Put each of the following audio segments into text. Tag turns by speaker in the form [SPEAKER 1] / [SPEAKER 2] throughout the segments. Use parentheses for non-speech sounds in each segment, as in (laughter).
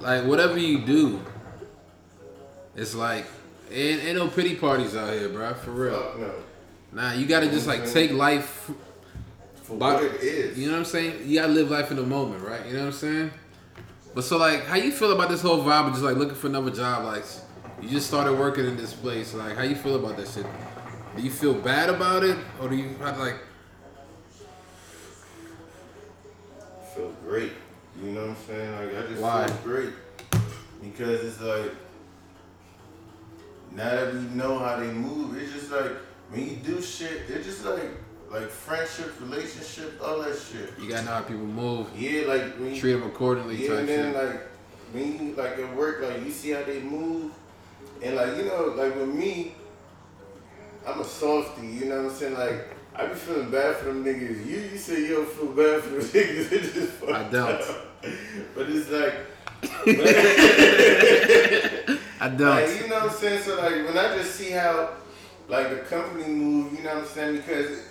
[SPEAKER 1] like whatever you do, it's like ain't, ain't no pity parties out here, bro. For real.
[SPEAKER 2] Fuck no.
[SPEAKER 1] Nah, you gotta just like take life.
[SPEAKER 2] For
[SPEAKER 1] But-
[SPEAKER 2] what it is.
[SPEAKER 1] You know what I'm saying? You gotta live life in the moment, right? You know what I'm saying? But so like, how you feel about this whole vibe of just like looking for another job? Like, you just started working in this place. Like, how you feel about that shit? Do you feel bad about it, or do you have like?
[SPEAKER 2] You know what I'm saying? Like I just
[SPEAKER 1] Why?
[SPEAKER 2] feel great because it's like now that we know how they move, it's just like when you do shit, it's just like like friendship, relationship, all that shit.
[SPEAKER 1] You gotta know how people move,
[SPEAKER 2] Yeah, like when you
[SPEAKER 1] treat them accordingly,
[SPEAKER 2] yeah,
[SPEAKER 1] type
[SPEAKER 2] and then
[SPEAKER 1] shit.
[SPEAKER 2] like when you like at work, like you see how they move, and like you know, like with me, I'm a softy. You know what I'm saying? Like I be feeling bad for them niggas. You you say you don't feel bad for them (laughs) niggas. It just fucked
[SPEAKER 1] I don't. (laughs)
[SPEAKER 2] But it's like. (laughs)
[SPEAKER 1] I don't.
[SPEAKER 2] Like, you know what I'm saying? So like when I just see how like the company move, you know what I'm saying? Because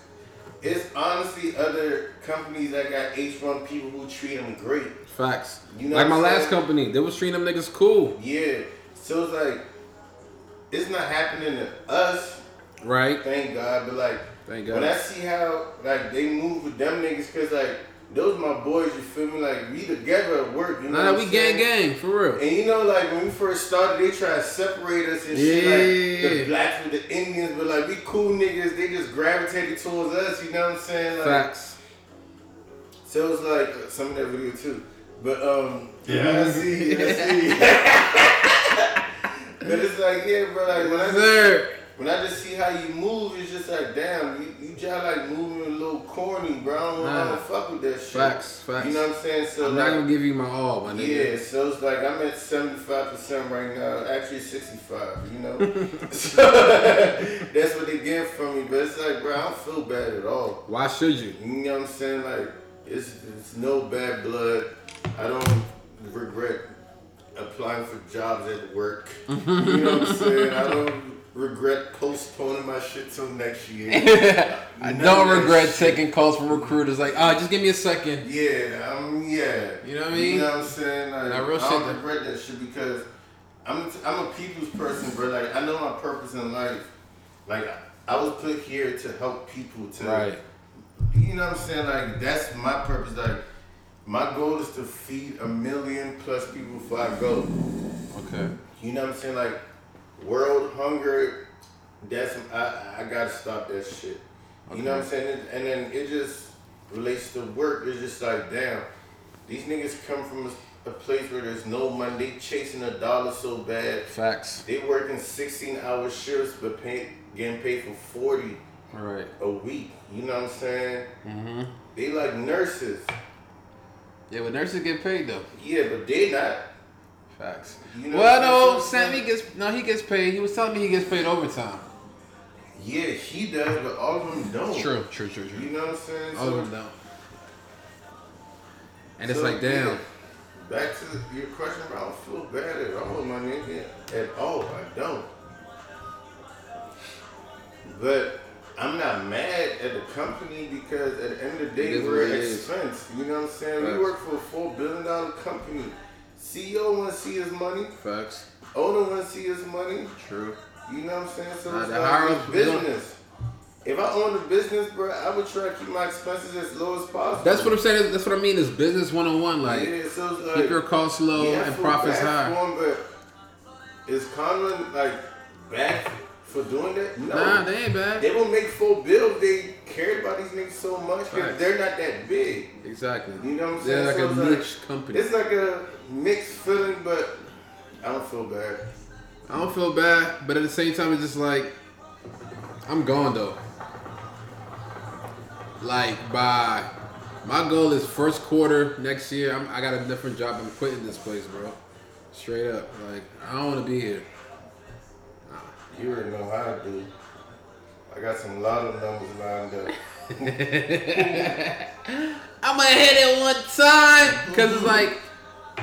[SPEAKER 2] it's honestly other companies that got H1 people who treat them great.
[SPEAKER 1] Facts.
[SPEAKER 2] You know
[SPEAKER 1] like my
[SPEAKER 2] I'm
[SPEAKER 1] last company, they was treating them niggas cool,
[SPEAKER 2] Yeah. So it's like it's not happening to us,
[SPEAKER 1] right?
[SPEAKER 2] thank God, but like
[SPEAKER 1] Thank God.
[SPEAKER 2] when I see how like they move with them niggas, cause like those my boys, you feel me? Like we together at work, you know.
[SPEAKER 1] Nah, we gang gang for real.
[SPEAKER 2] And you know, like when we first started, they try to separate us and shit. Like the blacks with the Indians, but like we cool niggas, they just gravitated towards us. You know what I'm saying? Like,
[SPEAKER 1] Facts.
[SPEAKER 2] So it's like uh, some of that video too, but um, yeah, I see, I see. (laughs) but it's like yeah, bro. Like when I just, when I just see how you move, it's just like damn, you, you just like moving a little corny, bro. I don't, I
[SPEAKER 1] Nah.
[SPEAKER 2] don't fuck with that shit.
[SPEAKER 1] Facts, facts.
[SPEAKER 2] You know what I'm saying? So
[SPEAKER 1] I'm
[SPEAKER 2] like,
[SPEAKER 1] not gonna give you my all, my nigga.
[SPEAKER 2] yeah, so it's like I'm at 75% right now. Actually, 65, you know? (laughs) (laughs) so (laughs) that's what they get from me. But it's like, bro, I don't feel bad at all.
[SPEAKER 1] Why should you?
[SPEAKER 2] You know what I'm saying? Like, it's, it's no bad blood. I don't regret applying for jobs at work. you know what I'm saying? I don't regret postponing my shit till next year. (laughs)
[SPEAKER 1] I don't regret taking calls from recruiters like, ah, just give me a second.
[SPEAKER 2] Yeah, um, yeah.
[SPEAKER 1] You know what I mean?
[SPEAKER 2] You know what I'm saying? Like, I don't
[SPEAKER 1] though.
[SPEAKER 2] regret that shit because I'm I'm a people's person, bro. Like I know my purpose in life. Like I was put here to help people. To
[SPEAKER 1] Right.
[SPEAKER 2] You know what I'm saying? Like that's my purpose. Like my goal is to feed a million plus people before I go.
[SPEAKER 1] Okay.
[SPEAKER 2] You know what I'm saying? Like world hunger. That's I I gotta stop that shit. You know what I'm saying? And then it just relates to work. It's just like damn, these niggas come from a, a place where there's no money. They chasing a dollar so bad.
[SPEAKER 1] Facts.
[SPEAKER 2] They working 16 hour shifts but pay, getting paid for 40
[SPEAKER 1] All right.
[SPEAKER 2] a week. You know what I'm saying?
[SPEAKER 1] Mm-hmm.
[SPEAKER 2] They like nurses.
[SPEAKER 1] Yeah, but nurses get paid though.
[SPEAKER 2] Yeah, but they not.
[SPEAKER 1] Facts.
[SPEAKER 2] You know
[SPEAKER 1] well, no? Sammy gets no. He gets paid. He was telling me he gets paid overtime.
[SPEAKER 2] Yeah, he does, but all of them don't.
[SPEAKER 1] True, true, true,
[SPEAKER 2] You know what I'm saying?
[SPEAKER 1] All of them don't. And it's like, damn.
[SPEAKER 2] yeah, back to your question, bro. I don't feel bad at all, my nigga. At all, I don't. But I'm not mad at the company because at the end of the day, we're an expense. You know what I'm saying? We work for a four billion dollar company. CEO want to see his money.
[SPEAKER 1] Facts.
[SPEAKER 2] Owner want to see his money.
[SPEAKER 1] True.
[SPEAKER 2] You know what I'm saying? So
[SPEAKER 1] Nah,
[SPEAKER 2] it's
[SPEAKER 1] the
[SPEAKER 2] like
[SPEAKER 1] higher
[SPEAKER 2] it's
[SPEAKER 1] ups, they don't-
[SPEAKER 2] business. If I own a business, bro, I would try to keep my expenses as low as possible.
[SPEAKER 1] That's what I'm saying. That's what I mean. Is business one on one. Like,
[SPEAKER 2] yeah, so like,
[SPEAKER 1] keep your costs low
[SPEAKER 2] yeah,
[SPEAKER 1] and profits high.
[SPEAKER 2] for 'em, but is Conlon like bad for doing that? No.
[SPEAKER 1] Nah, they ain't bad.
[SPEAKER 2] They will make full bill they cared about these niggas so much because
[SPEAKER 1] Facts.
[SPEAKER 2] they're not that big.
[SPEAKER 1] Exactly.
[SPEAKER 2] You know what I'm
[SPEAKER 1] They're
[SPEAKER 2] saying?
[SPEAKER 1] like
[SPEAKER 2] So
[SPEAKER 1] a niche company.
[SPEAKER 2] It's like a mixed feeling, but I don't feel bad.
[SPEAKER 1] I don't feel bad, but at the same time, it's just like I'm gone though. Like by my goal is first quarter next year. I'm, I got a different job. I'm quitting this place, bro. Straight up, like I don't want to be here.
[SPEAKER 2] You already know how I do. I got some lot of numbers lined up. (laughs)
[SPEAKER 1] I'm gonna hit it one time because it's like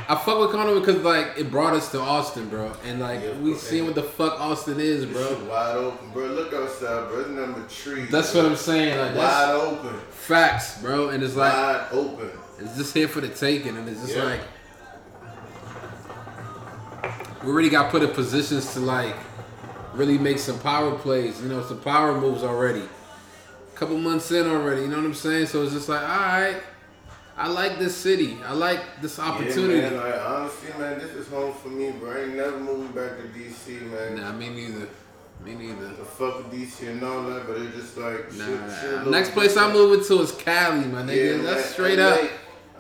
[SPEAKER 1] I fuck with Conor because like it brought us to Austin, bro, and like
[SPEAKER 2] Yeah,
[SPEAKER 1] we seen what the fuck Austin is, bro.
[SPEAKER 2] wide open, bro. Look outside, bro. There's number trees.
[SPEAKER 1] That's what I'm saying. Like
[SPEAKER 2] Wide open.
[SPEAKER 1] facts, bro, and it's like.
[SPEAKER 2] Wide open.
[SPEAKER 1] It's just here for the taking, and it's just
[SPEAKER 2] Yeah.
[SPEAKER 1] like we already got put in positions to like really make some power plays, you know, some power moves already. A couple months in already, you know what I'm saying? So it's just like, all right, I like this city. I like this opportunity.
[SPEAKER 2] Yeah, man, like, honestly, man, this is home for me, bro. I ain't never moving back to DC, man.
[SPEAKER 1] Nah, me neither. Me neither.
[SPEAKER 2] The fuck with DC and all that, but it's just like
[SPEAKER 1] Nah,
[SPEAKER 2] shit, shit
[SPEAKER 1] nah.
[SPEAKER 2] look
[SPEAKER 1] Next place I'm moving to is Cali, my nigga.
[SPEAKER 2] Yeah,
[SPEAKER 1] That's
[SPEAKER 2] man,
[SPEAKER 1] straight
[SPEAKER 2] LA,
[SPEAKER 1] up.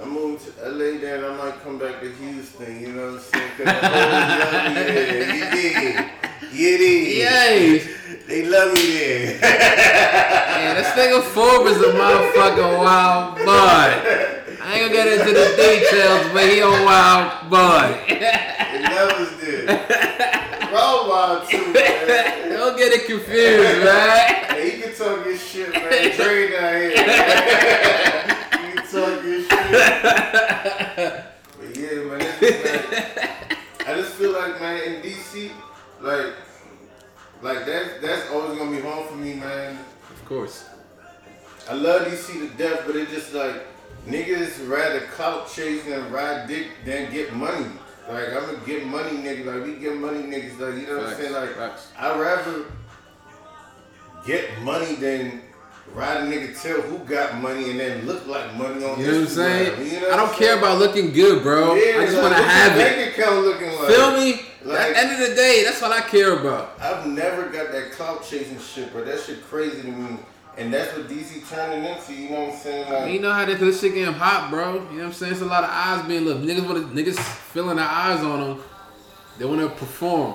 [SPEAKER 2] I'm moving to LA, then I might come back to Houston. You know what I'm saying? 'Cause the whole young, (laughs) yeah, you dig, dig.
[SPEAKER 1] Yay! (laughs)
[SPEAKER 2] They love me there. (laughs)
[SPEAKER 1] Yeah, this nigga Forbes is a motherfucking wild bud. I ain't gonna get into the details, but he a wild bud.
[SPEAKER 2] they love us there. Bro, wild too, man. (laughs)
[SPEAKER 1] Don't get it confused, man.
[SPEAKER 2] Hey, you can talk your shit, man. Dre down here. Man. you can talk your shit. But yeah, man. Like, I just feel like, man, in DC, like, like that's that's always gonna be home for me, man.
[SPEAKER 1] Of course.
[SPEAKER 2] I love DC to death, but it just like niggas rather clout chase and ride dick than get money. Like I'm gonna get money, nigga. Like we get money, niggas. Like you know what I'm saying? Like
[SPEAKER 1] facts.
[SPEAKER 2] I'd rather get money than ride a nigga tell who got money and then look like money on
[SPEAKER 1] You know what I'm saying?
[SPEAKER 2] You know
[SPEAKER 1] I don't
[SPEAKER 2] I'm
[SPEAKER 1] care
[SPEAKER 2] saying?
[SPEAKER 1] about looking good, bro.
[SPEAKER 2] Yeah,
[SPEAKER 1] I just
[SPEAKER 2] like,
[SPEAKER 1] want to have it.
[SPEAKER 2] Bank account looking like.
[SPEAKER 1] Feel me? At the end of the day, that's what I care about.
[SPEAKER 2] I've never got that clout chasing shit, bro. That shit crazy to me. And that's what DC turning into. You know what I'm saying? Like,
[SPEAKER 1] You know how this, this shit getting hot, bro. You know what I'm saying? It's a lot of eyes being looked. Niggas want to, niggas feeling their eyes on them. They want to perform.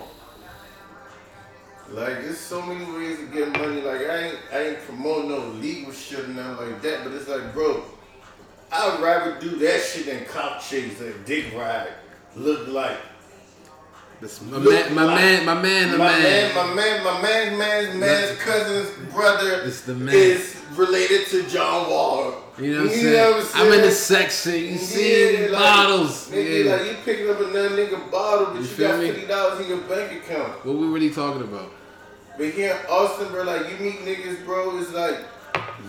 [SPEAKER 2] Like there's so many ways to get money. Like I ain't I ain't promoting no legal shit or nothing like that. But it's like, bro, I'd rather do that shit than cop chase and dick ride. Look like
[SPEAKER 1] This, my, man, my man, my man,
[SPEAKER 2] my
[SPEAKER 1] man.
[SPEAKER 2] my man, my man, man's man's cousin's brother
[SPEAKER 1] It's the man.
[SPEAKER 2] is related to John Wall.
[SPEAKER 1] You know what I'm
[SPEAKER 2] You
[SPEAKER 1] saying?
[SPEAKER 2] know what I'm
[SPEAKER 1] I'm in the
[SPEAKER 2] saying?
[SPEAKER 1] section. You see
[SPEAKER 2] Yeah, like,
[SPEAKER 1] bottles.
[SPEAKER 2] Nigga,
[SPEAKER 1] yeah.
[SPEAKER 2] like you picking up another nigga bottle, but
[SPEAKER 1] You
[SPEAKER 2] you, got fifty dollars in your bank account.
[SPEAKER 1] what we really talking about?
[SPEAKER 2] But here in Austin, bro, like you meet niggas, bro, it's like,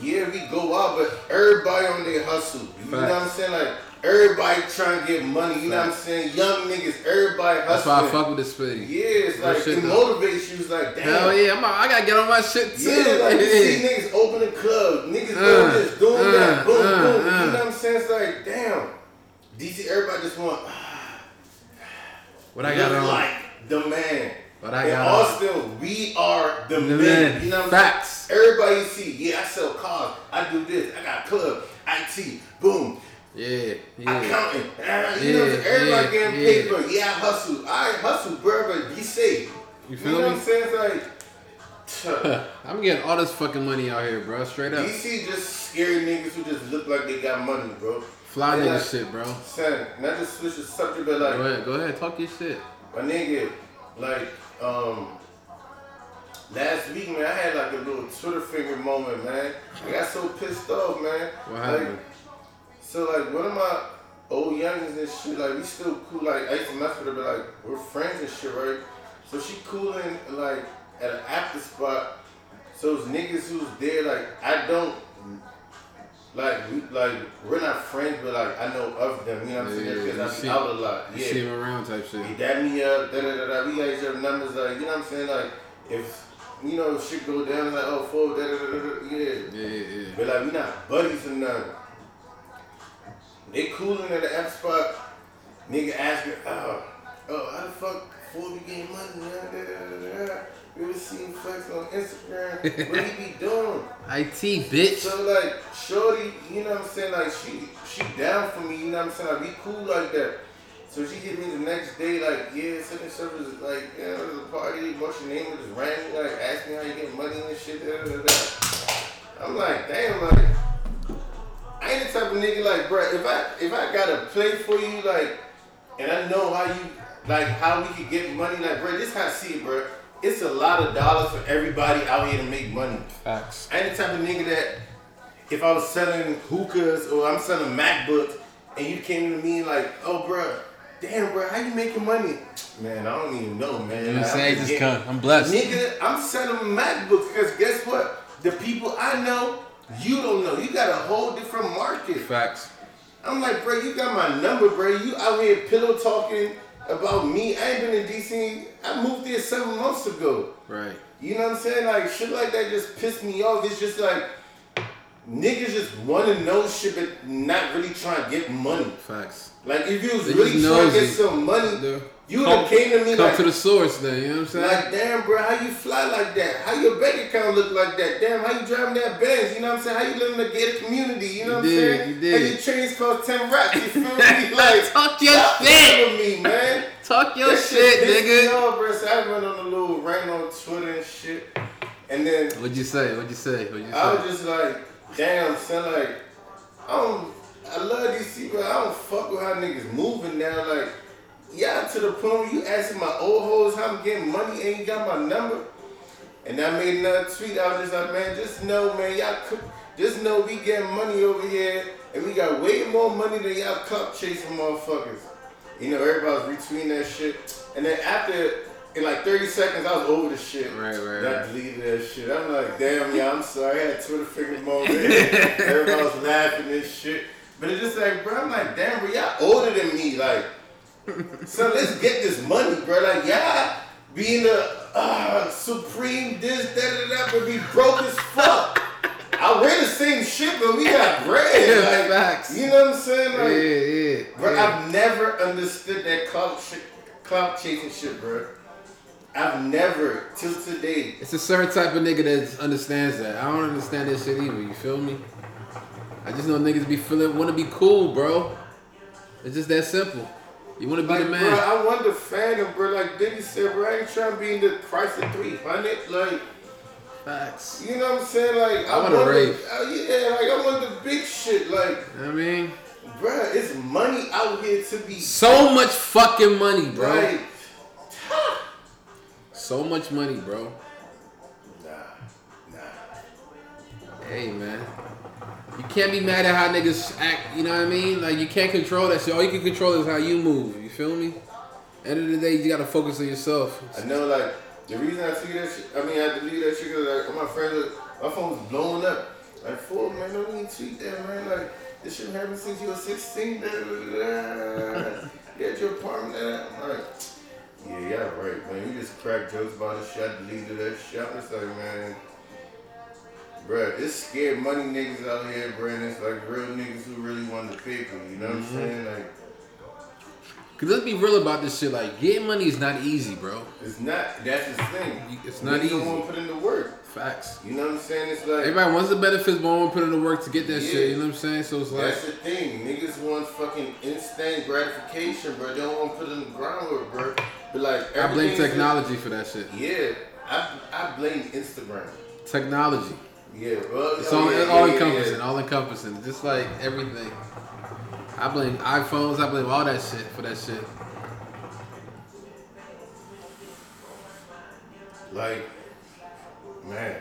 [SPEAKER 2] yeah, we go out, but everybody on their hustle. You know what I'm saying? Like everybody trying to get money. You know what I'm saying? Young niggas, everybody hustling.
[SPEAKER 1] That's why I fuck with this spitty.
[SPEAKER 2] Yeah, it's
[SPEAKER 1] Real
[SPEAKER 2] like it
[SPEAKER 1] though.
[SPEAKER 2] motivates you. It's like, damn.
[SPEAKER 1] Hell yeah, I'm, I gotta get on my shit too.
[SPEAKER 2] Yeah, like you (laughs) see niggas open a club, niggas
[SPEAKER 1] Uh,
[SPEAKER 2] doing this, doing
[SPEAKER 1] uh,
[SPEAKER 2] that, boom,
[SPEAKER 1] uh,
[SPEAKER 2] boom.
[SPEAKER 1] uh.
[SPEAKER 2] You know what I'm saying? It's like, damn. DC, everybody just want (sighs)
[SPEAKER 1] what I got on?
[SPEAKER 2] like the man.
[SPEAKER 1] What I
[SPEAKER 2] In
[SPEAKER 1] got on?
[SPEAKER 2] Austin, we are the,
[SPEAKER 1] The
[SPEAKER 2] men.
[SPEAKER 1] men.
[SPEAKER 2] You know what I'm
[SPEAKER 1] Facts.
[SPEAKER 2] saying? Everybody see, yeah, I sell cars, I do this, I got a club, IT, boom,
[SPEAKER 1] Yeah, yeah.
[SPEAKER 2] accounting. Uh, you know I'm
[SPEAKER 1] Yeah,
[SPEAKER 2] saying? Everybody
[SPEAKER 1] yeah,
[SPEAKER 2] getting
[SPEAKER 1] yeah.
[SPEAKER 2] paper. Yeah, I hustle. I hustle, bro, but be safe.
[SPEAKER 1] You
[SPEAKER 2] You
[SPEAKER 1] feel
[SPEAKER 2] know
[SPEAKER 1] me?
[SPEAKER 2] what I'm saying? It's like, (laughs)
[SPEAKER 1] I'm getting all this fucking money out here, bro. Straight up.
[SPEAKER 2] DC just scary niggas who just look like they got money, bro.
[SPEAKER 1] Fly nigga
[SPEAKER 2] like-
[SPEAKER 1] shit, bro.
[SPEAKER 2] Son, not just switch the subject, but like,
[SPEAKER 1] Go ahead, go ahead, talk your shit.
[SPEAKER 2] my nigga, like, um, last week, man, I had like a little Twitter finger moment, man. I got so pissed off, man.
[SPEAKER 1] What
[SPEAKER 2] Like,
[SPEAKER 1] happened?
[SPEAKER 2] So like, one of my old youngins and shit, like, we still cool. Like, I used to mess with her, but like, we're friends and shit, right? So she cooling like at an after spot. So those niggas who's there, like, I don't. Like we like we're not friends, but like I know of them. You know what I'm
[SPEAKER 1] Yeah,
[SPEAKER 2] saying? Because I
[SPEAKER 1] see-
[SPEAKER 2] out a lot.
[SPEAKER 1] You
[SPEAKER 2] Yeah.
[SPEAKER 1] see him around type shit.
[SPEAKER 2] He dab me up, da da da da. We got each other numbers, like, you know what I'm saying? Like, if, you know, shit go down, like, oh, four, da da da da. Yeah,
[SPEAKER 1] yeah, yeah.
[SPEAKER 2] But, like, we not buddies or nothing. They cooling at the F spot. Nigga asking, oh, oh, how the fuck Ford be getting money, man? Da, da, da. We ever seen Flex on Instagram? What he be (laughs) doing?
[SPEAKER 1] IT, bitch.
[SPEAKER 2] So like, Shorty, you know what I'm saying? Like she she down for me, you know what I'm saying? Like be cool like that. So she hit me the next day, like, yeah, such and such was like, yeah, it was a party, what's your name? Just ran me, like, asked me how you get money and shit. Da, da, da. I'm like, damn, like, I ain't the type of nigga like, bruh, if I if I gotta play for you, like, and I know how you like how we could get money, like, bruh, this how I see it, bruh. It's a lot of dollars for everybody out here to make money.
[SPEAKER 1] Facts.
[SPEAKER 2] I ain't the type of nigga that if I was selling hookahs or I'm selling MacBooks and you came to me like, oh bruh, damn bruh, how you making money? Man, I don't even know, man.
[SPEAKER 1] You know what I'm saying?
[SPEAKER 2] just getting-
[SPEAKER 1] come. I'm blessed.
[SPEAKER 2] Nigga, I'm selling MacBooks because guess what? The people I know, you don't know. You got a whole different market.
[SPEAKER 1] Facts.
[SPEAKER 2] I'm like, bro, you got my number, bro. You out here pillow talking about me. I ain't been in DC. I moved there seven months ago.
[SPEAKER 1] Right.
[SPEAKER 2] You know what I'm saying? Like shit like that just pissed me off. It's just like niggas just want to know shit, but not really trying to get money.
[SPEAKER 1] Facts.
[SPEAKER 2] Like if you was
[SPEAKER 1] They
[SPEAKER 2] really trying to get some money,
[SPEAKER 1] Yeah.
[SPEAKER 2] You have came to me
[SPEAKER 1] Come
[SPEAKER 2] like,
[SPEAKER 1] to the source then, you know what I'm saying?
[SPEAKER 2] like, damn, bro, how you fly like that? How your bank account look like that? Damn, how you driving that Benz? You know what I'm saying? How you living in a gated community? You know
[SPEAKER 1] You
[SPEAKER 2] what
[SPEAKER 1] did,
[SPEAKER 2] I'm saying?
[SPEAKER 1] you did.
[SPEAKER 2] How your trains cost ten racks? You feel (laughs) me? Like,
[SPEAKER 1] Talk your shit.
[SPEAKER 2] with me, man. (laughs)
[SPEAKER 1] Talk your
[SPEAKER 2] That
[SPEAKER 1] shit,
[SPEAKER 2] me
[SPEAKER 1] nigga.
[SPEAKER 2] off, bro. So I went on a little rant on Twitter and shit, and then
[SPEAKER 1] What'd you say? What'd you say? What'd you say?
[SPEAKER 2] I was just like, damn, son, like, I don't, I love DC, but I don't fuck with how niggas moving now. Like, yeah, to the point where you asking my old hoes how I'm getting money and you got my number. And I made another tweet. I was just like, man, just know, man, y'all, could, just know we getting money over here, and we got way more money than y'all clout chasing motherfuckers. You know, everybody was retweeting that shit. And then after, in like 30 seconds, I was over the shit.
[SPEAKER 1] Right, right,
[SPEAKER 2] I deleted that shit. I'm like, damn, yeah, I'm sorry. I had Twitter finger (laughs) moment. Everybody was laughing and shit. But it's just like, bro, I'm like, damn, bro, y'all older than me. Like, so let's get this money, bro. Like, y'all being the uh, supreme this, that, that, that, but be broke as fuck. I wear the same shit, but we got bread. (laughs)
[SPEAKER 1] Yeah,
[SPEAKER 2] Like,
[SPEAKER 1] facts.
[SPEAKER 2] You know what I'm saying?
[SPEAKER 1] yeah,
[SPEAKER 2] Like,
[SPEAKER 1] yeah.
[SPEAKER 2] Bro,
[SPEAKER 1] yeah.
[SPEAKER 2] I've never understood that clout shit, clout chasing shit, bro. I've never till today.
[SPEAKER 1] It's a certain type of nigga that understands that. I don't understand that shit either. You feel me? I just know niggas be feeling want to be cool, bro. It's just that simple. You want to be
[SPEAKER 2] Like,
[SPEAKER 1] the
[SPEAKER 2] bro,
[SPEAKER 1] man.
[SPEAKER 2] I want to fan him, bro. Like Diddy said, bro, I ain't trying to be in the price of 300. Like,
[SPEAKER 1] Facts.
[SPEAKER 2] you know what I'm saying? Like,
[SPEAKER 1] I wanna
[SPEAKER 2] want the-
[SPEAKER 1] rave.
[SPEAKER 2] uh, yeah, like, I want the big shit. Like,
[SPEAKER 1] You know what I mean,
[SPEAKER 2] bro, it's money out here to be.
[SPEAKER 1] so much fucking money, bro.
[SPEAKER 2] Like, (laughs)
[SPEAKER 1] So much money, bro.
[SPEAKER 2] nah, nah.
[SPEAKER 1] Hey, man. You can't be mad at how niggas act. You know what I mean? Like you can't control that shit. All you can control is how you move. You feel me? End of the day, you gotta focus on yourself.
[SPEAKER 2] I know, like, the reason I tweet that shit, I mean, I deleted that shit because, like, my friends, my phone was blowing up. Like, fool, man, don't even tweet that, man. Like, this shit happened since you were 16. Da, da, da, da. (laughs) You at your apartment. Da. I'm like, yeah, yeah, right, man. You just crack jokes about this shit. I deleted that shit. I'm just like, man, bruh, it's scared money niggas out here, bruh, it's like real niggas who really want to the paper. You know what I'm mm-hmm. saying? Like,
[SPEAKER 1] Cause let's be real about this shit. Like getting money is not easy, bro.
[SPEAKER 2] it's not, that's the thing.
[SPEAKER 1] It's not easy.
[SPEAKER 2] want to put in the work.
[SPEAKER 1] Facts.
[SPEAKER 2] You know what I'm saying? It's like
[SPEAKER 1] Everybody wants the benefits, but won't put in the work to get that
[SPEAKER 2] Yeah.
[SPEAKER 1] shit. You know what I'm saying? So it's like,
[SPEAKER 2] that's the thing. Niggas want fucking instant gratification, bro. They don't want to put in the groundwork, bro. But like
[SPEAKER 1] I blame technology for that shit.
[SPEAKER 2] Yeah, I I blame Instagram.
[SPEAKER 1] Technology.
[SPEAKER 2] Yeah, bro.
[SPEAKER 1] It's
[SPEAKER 2] oh,
[SPEAKER 1] all,
[SPEAKER 2] yeah,
[SPEAKER 1] all
[SPEAKER 2] yeah,
[SPEAKER 1] encompassing,
[SPEAKER 2] yeah.
[SPEAKER 1] all encompassing. Just like everything. I blame iPhones. I blame all that shit for that shit.
[SPEAKER 2] Like, man,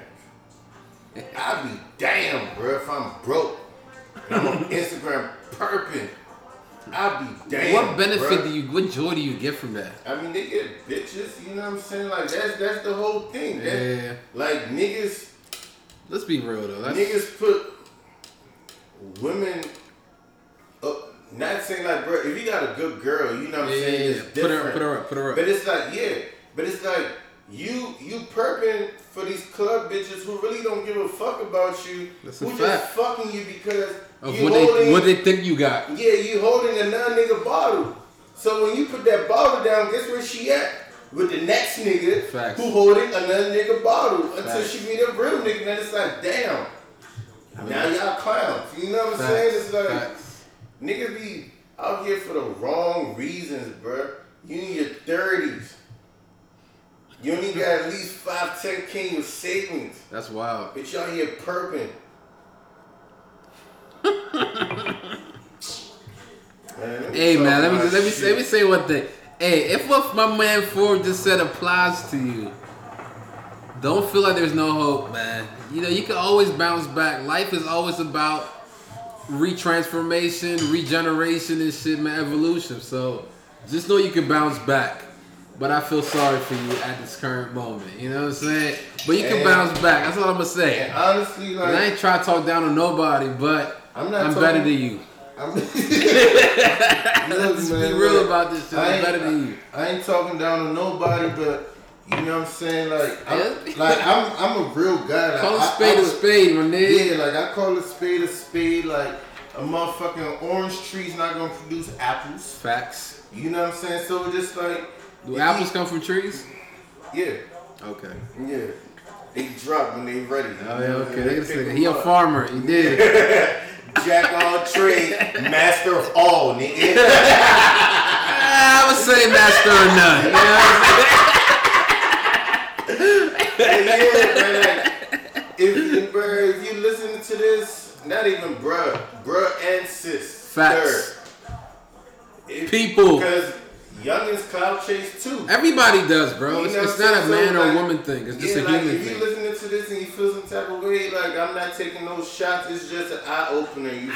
[SPEAKER 2] I'd be damn, bro, if I'm broke and I'm on (laughs) Instagram perping. I'd be damn.
[SPEAKER 1] what benefit
[SPEAKER 2] bruh.
[SPEAKER 1] do you? What joy do you get from that?
[SPEAKER 2] I mean, they get bitches. You know what I'm saying? Like that's that's the whole thing. That-
[SPEAKER 1] Yeah.
[SPEAKER 2] Like niggas,
[SPEAKER 1] Let's be real though. That's,
[SPEAKER 2] niggas put women. Up, not saying like, bro, if you got a good girl, you know what I'm
[SPEAKER 1] yeah, yeah,
[SPEAKER 2] saying?
[SPEAKER 1] yeah.
[SPEAKER 2] It's
[SPEAKER 1] Put her,
[SPEAKER 2] different.
[SPEAKER 1] put her up, put her up.
[SPEAKER 2] But it's like, yeah, but it's like you you perping for these club bitches who really don't give a fuck about you.
[SPEAKER 1] That's a
[SPEAKER 2] who just fucking you because
[SPEAKER 1] of
[SPEAKER 2] you
[SPEAKER 1] what
[SPEAKER 2] holding
[SPEAKER 1] they, what they think you got.
[SPEAKER 2] yeah, you holding a non nigga bottle. So when you put that bottle down, guess where she at? With the next nigga
[SPEAKER 1] Facts.
[SPEAKER 2] who holding another nigga bottle until
[SPEAKER 1] Facts.
[SPEAKER 2] she meet a real nigga. Then it's like, damn. Now y'all clowns. You know what I'm saying? It's like
[SPEAKER 1] Facts.
[SPEAKER 2] Niggas be out here for the wrong reasons, bro. You in your thirties. You only got at least five, ten K in your savings.
[SPEAKER 1] That's wild.
[SPEAKER 2] But y'all here perping. man, (laughs)
[SPEAKER 1] Hey man, let me let me let me say one thing. Hey, if what my man Ford just said applies to you, don't feel like there's no hope, man. You know you can always bounce back. Life is always about retransformation, regeneration, and shit, man. Evolution. So just know you can bounce back. But I feel sorry for you at this current moment. You know what I'm saying? But you can
[SPEAKER 2] And-
[SPEAKER 1] bounce back. That's all I'm gonna say.
[SPEAKER 2] And honestly,
[SPEAKER 1] And I ain't trying to talk down on nobody, but
[SPEAKER 2] I'm
[SPEAKER 1] I'm,
[SPEAKER 2] not
[SPEAKER 1] better than you.
[SPEAKER 2] I'm
[SPEAKER 1] Let's (laughs)
[SPEAKER 2] Look,
[SPEAKER 1] be real
[SPEAKER 2] look,
[SPEAKER 1] about this shit.
[SPEAKER 2] I ain't,
[SPEAKER 1] better than you.
[SPEAKER 2] I ain't talking down to nobody, but you know what I'm saying? Like, I'm, like I'm, I'm a real guy. Like,
[SPEAKER 1] Call a spade
[SPEAKER 2] I
[SPEAKER 1] a spade, my nigga.
[SPEAKER 2] Yeah, like I call a spade a spade. Like a motherfucking orange tree's not gonna produce apples.
[SPEAKER 1] Facts.
[SPEAKER 2] You know what I'm saying? So just like,
[SPEAKER 1] Do apples
[SPEAKER 2] he-
[SPEAKER 1] come from trees?
[SPEAKER 2] Yeah,
[SPEAKER 1] Okay.
[SPEAKER 2] yeah. They drop when they ready.
[SPEAKER 1] Oh yeah, okay.
[SPEAKER 2] They
[SPEAKER 1] Look at this
[SPEAKER 2] pick
[SPEAKER 1] nigga.
[SPEAKER 2] 'em
[SPEAKER 1] He a farmer. He did. (laughs)
[SPEAKER 2] Jack all trade, master of all, nigga. (laughs)
[SPEAKER 1] I would say master or none. You know
[SPEAKER 2] yeah, man, if, bruh, if you listen to this, not even bruh, bruh and sis.
[SPEAKER 1] Facts.
[SPEAKER 2] third. If-
[SPEAKER 1] People.
[SPEAKER 2] Because youngins cloud chase too.
[SPEAKER 1] Everybody does, bro. It's, it's not a man
[SPEAKER 2] So,
[SPEAKER 1] or
[SPEAKER 2] like,
[SPEAKER 1] woman thing. It's just
[SPEAKER 2] yeah,
[SPEAKER 1] a
[SPEAKER 2] like,
[SPEAKER 1] human
[SPEAKER 2] if
[SPEAKER 1] thing.
[SPEAKER 2] you listening to this and you feel some type of way, like I'm not taking those shots. It's just an eye opener. You,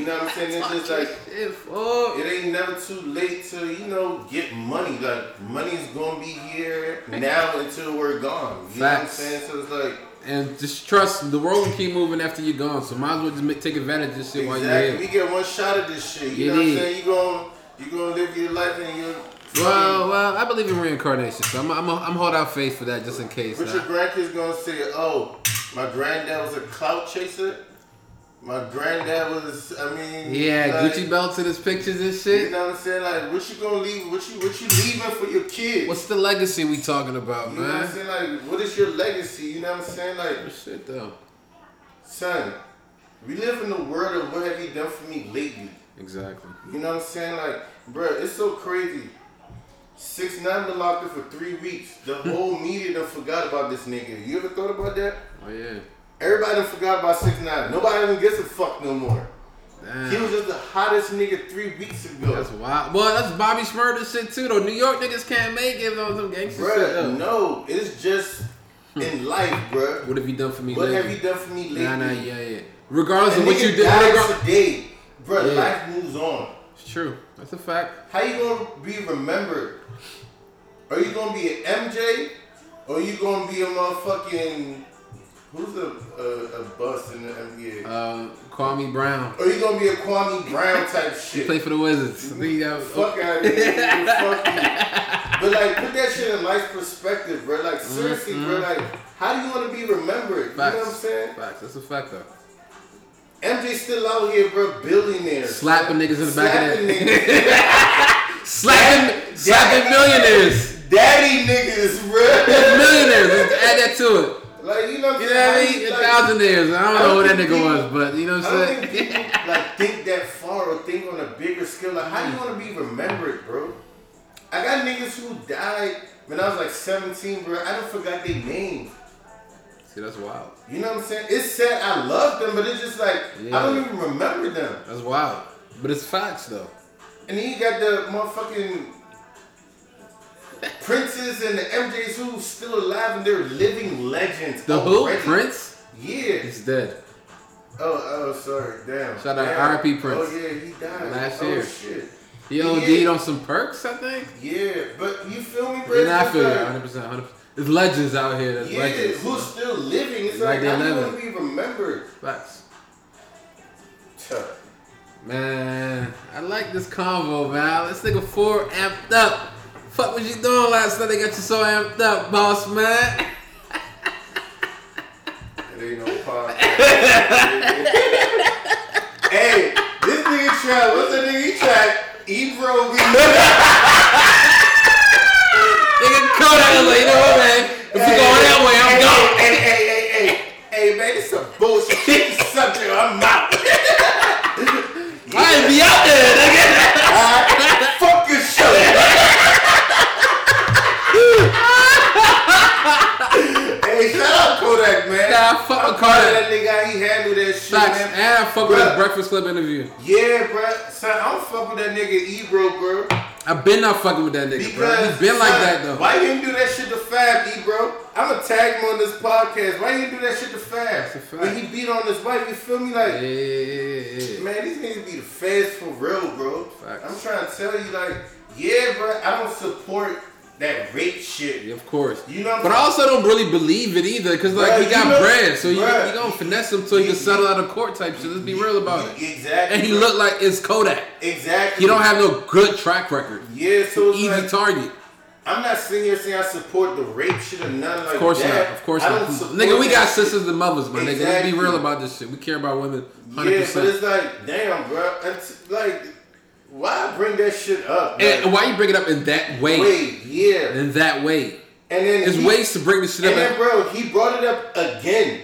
[SPEAKER 2] you know what I'm saying? It's just like it ain't never too late to you know get money. Like money's gonna be here now until we're gone. You know what I'm
[SPEAKER 1] Facts.
[SPEAKER 2] saying? So it's like
[SPEAKER 1] And just trust the world will keep moving after you're gone. So might as well just make, take advantage of this shit while you're here.
[SPEAKER 2] We get one shot of this shit. You
[SPEAKER 1] You
[SPEAKER 2] know what I'm saying? You going you gonna live your life and you.
[SPEAKER 1] Well, well, I believe in reincarnation, so I'm, I'm, I'm hold out faith for that just in case.
[SPEAKER 2] But your
[SPEAKER 1] uh,
[SPEAKER 2] grandkids gonna say, "Oh, my granddad was a clout chaser. My granddad was. I mean,
[SPEAKER 1] yeah,
[SPEAKER 2] like,
[SPEAKER 1] Gucci belts in his pictures and shit.
[SPEAKER 2] You know what I'm saying? Like, what you gonna leave? What you what you leaving for your kids?
[SPEAKER 1] What's the legacy we talking about, man?
[SPEAKER 2] you know what I'm saying? Like, what is your legacy? You know what I'm saying? Like,
[SPEAKER 1] Shit though.
[SPEAKER 2] son, we live in the world of what have you done for me lately?
[SPEAKER 1] Exactly.
[SPEAKER 2] You know what I'm saying? Like, bruh, it's so crazy. Six nine been locked up for three weeks. The (laughs) whole media done forgot about this nigga. You ever thought about that?
[SPEAKER 1] Oh yeah.
[SPEAKER 2] Everybody done forgot about six nine. Nobody even gives a fuck no more.
[SPEAKER 1] Damn.
[SPEAKER 2] He was just the hottest nigga three weeks ago.
[SPEAKER 1] That's wild. Well, that's Bobby Shmurda shit too, though. New York niggas can't make it on some gangster shit.
[SPEAKER 2] Bruh,
[SPEAKER 1] though.
[SPEAKER 2] no, it's just hmm. in life, bruh.
[SPEAKER 1] What have you done for me lately?
[SPEAKER 2] What
[SPEAKER 1] lately?
[SPEAKER 2] have you done for me lately?
[SPEAKER 1] Nah, nah, yeah, yeah. Regardless of what you did,
[SPEAKER 2] dies
[SPEAKER 1] regard-
[SPEAKER 2] today, bruh.
[SPEAKER 1] Yeah.
[SPEAKER 2] Life moves on.
[SPEAKER 1] it's true. That's a fact.
[SPEAKER 2] How you gonna be remembered? Are you gonna be an MJ, or are you gonna be a motherfucking who's a a, a bust in the NBA?
[SPEAKER 1] Uh, Kwame Brown.
[SPEAKER 2] or you gonna be a Kwame Brown type (laughs) shit?
[SPEAKER 1] Play for the Wizards. I think he got-
[SPEAKER 2] Fuck out of here. But like, put that shit in life perspective, bro. Like, seriously, bro. Like, how do you want to be remembered? You know what I'm
[SPEAKER 1] Facts.
[SPEAKER 2] saying?
[SPEAKER 1] Facts. That's a fact though.
[SPEAKER 2] MJ still out here, bro, billionaire.
[SPEAKER 1] Slapping niggas in the back of
[SPEAKER 2] Slapping
[SPEAKER 1] the (laughs)
[SPEAKER 2] niggas.
[SPEAKER 1] Slapping, slapping millionaires.
[SPEAKER 2] Daddy niggas, bro.
[SPEAKER 1] millionaires. Add that to it.
[SPEAKER 2] Like, you know what I'm
[SPEAKER 1] You know what I mean?
[SPEAKER 2] Like,
[SPEAKER 1] Thousandaires. I don't
[SPEAKER 2] I
[SPEAKER 1] know
[SPEAKER 2] don't
[SPEAKER 1] who that nigga
[SPEAKER 2] people-
[SPEAKER 1] was, but you know
[SPEAKER 2] I
[SPEAKER 1] what
[SPEAKER 2] don't
[SPEAKER 1] I'm
[SPEAKER 2] think
[SPEAKER 1] saying?
[SPEAKER 2] people like think that far or think on a bigger scale. Like, how you want to be remembered, bro? I got niggas who died when I was like 17, bro. I don't forgot their names.
[SPEAKER 1] See, that's wild.
[SPEAKER 2] You know what I'm saying? It's sad. I love them, but it's just like I don't even remember them.
[SPEAKER 1] That's wild. But it's facts though.
[SPEAKER 2] And then you got the motherfucking princes and the MJs who's still alive and they're living legends.
[SPEAKER 1] The who? Prince?
[SPEAKER 2] Yeah.
[SPEAKER 1] He's dead.
[SPEAKER 2] Oh, oh, sorry. Damn.
[SPEAKER 1] Shout out
[SPEAKER 2] Damn.
[SPEAKER 1] R.I.P. Prince.
[SPEAKER 2] Oh yeah, he died
[SPEAKER 1] Last
[SPEAKER 2] oh,
[SPEAKER 1] year.
[SPEAKER 2] shit.
[SPEAKER 1] He OD'd
[SPEAKER 2] Yeah.
[SPEAKER 1] on some perks, I think.
[SPEAKER 2] Yeah, but you feel me, bro?
[SPEAKER 1] Yeah, I feel you. 100. percent 100. There's legends out here. There's
[SPEAKER 2] Yeah,
[SPEAKER 1] legends.
[SPEAKER 2] who's still living? It's
[SPEAKER 1] Like
[SPEAKER 2] like,
[SPEAKER 1] they're
[SPEAKER 2] how do you
[SPEAKER 1] living.
[SPEAKER 2] be remembered?
[SPEAKER 1] Facts. Man, I like this convo, man. This nigga four amped up. Fuck what you doing last night? They got you so amped up, boss man.
[SPEAKER 2] It ain't no podcast. (laughs) hey, this nigga tried. What's that nigga he tried? Ebro (laughs) be
[SPEAKER 1] Nigga Kodak was like, you know what, man? If we going that way, I'm
[SPEAKER 2] hey,
[SPEAKER 1] gone.
[SPEAKER 2] Hey, hey, hey, hey, hey, man, this some bullshit. Subject. I'm out.
[SPEAKER 1] I ain't be out there, nigga.
[SPEAKER 2] Fuck your show. hey, shout out Kodak, man.
[SPEAKER 1] Nah, fuck with Kodak.
[SPEAKER 2] That nigga, he handled that shit,
[SPEAKER 1] Facts.
[SPEAKER 2] man.
[SPEAKER 1] And I fuck with his Breakfast Club interview.
[SPEAKER 2] Yeah, bro. Son, I don't fuck with that nigga Ebro, bro.
[SPEAKER 1] I've been not fucking with that nigga, bro.
[SPEAKER 2] Because
[SPEAKER 1] He been like that though.
[SPEAKER 2] Why you didn't do that shit to Fab, E, bro? I'ma tag him on this podcast. Why you didn't do that shit to Fab?
[SPEAKER 1] That's a fact.
[SPEAKER 2] When he beat on his wife, you feel me? Like,
[SPEAKER 1] Yeah, yeah, yeah, yeah.
[SPEAKER 2] man, these niggas be the feds for real, bro.
[SPEAKER 1] Facts.
[SPEAKER 2] I'm trying to tell you, like, yeah, bro, I don't support that rape shit.
[SPEAKER 1] Yeah, of course.
[SPEAKER 2] You know
[SPEAKER 1] but I also don't really believe it either, because like
[SPEAKER 2] Bruh,
[SPEAKER 1] he got
[SPEAKER 2] know-
[SPEAKER 1] bread, so you, you gonna finesse him so he
[SPEAKER 2] you-
[SPEAKER 1] can settle out of court type shit. Let's be real about it.
[SPEAKER 2] Exactly.
[SPEAKER 1] And he looked like it's Kodak.
[SPEAKER 2] exactly.
[SPEAKER 1] He don't have no good track record.
[SPEAKER 2] yeah. So
[SPEAKER 1] Easy
[SPEAKER 2] like,
[SPEAKER 1] target.
[SPEAKER 2] I'm not sitting here saying I support the rape shit or nothing like
[SPEAKER 1] Of course
[SPEAKER 2] that.
[SPEAKER 1] not. Of course not. Nigga, we got
[SPEAKER 2] shit.
[SPEAKER 1] sisters and mothers, my nigga. Let's be real about this shit. We care about women 100%.
[SPEAKER 2] Yeah, but it's like, damn, bro. It's like, why bring that shit up?
[SPEAKER 1] and why you bring it up in that way?
[SPEAKER 2] wait, yeah.
[SPEAKER 1] In that way.
[SPEAKER 2] And then
[SPEAKER 1] There's
[SPEAKER 2] he-
[SPEAKER 1] ways to bring this shit up.
[SPEAKER 2] And then, bro, he brought it up again.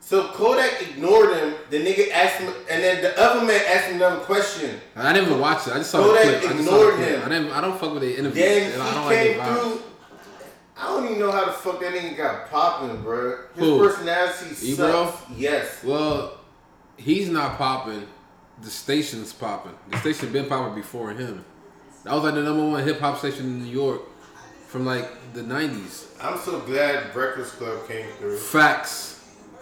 [SPEAKER 2] So Kodak ignored him. The nigga asked him, and then the other man asked him another question.
[SPEAKER 1] I didn't even watch it. I just saw
[SPEAKER 2] Kodak
[SPEAKER 1] the clip. I
[SPEAKER 2] ignored
[SPEAKER 1] clip.
[SPEAKER 2] him.
[SPEAKER 1] I didn't. I don't fuck with the interview.
[SPEAKER 2] Then
[SPEAKER 1] and I
[SPEAKER 2] he
[SPEAKER 1] don't like
[SPEAKER 2] came
[SPEAKER 1] the
[SPEAKER 2] through. I don't even know how the fuck that nigga got popping, bro. His
[SPEAKER 1] Who?
[SPEAKER 2] personality
[SPEAKER 1] Ebro?
[SPEAKER 2] sucks. Yes.
[SPEAKER 1] Well, he's not popping. The station's popping. The station been popping before him. That was like the number one hip hop station in New York from like the '90s.
[SPEAKER 2] I'm so glad Breakfast Club came through.
[SPEAKER 1] Facts.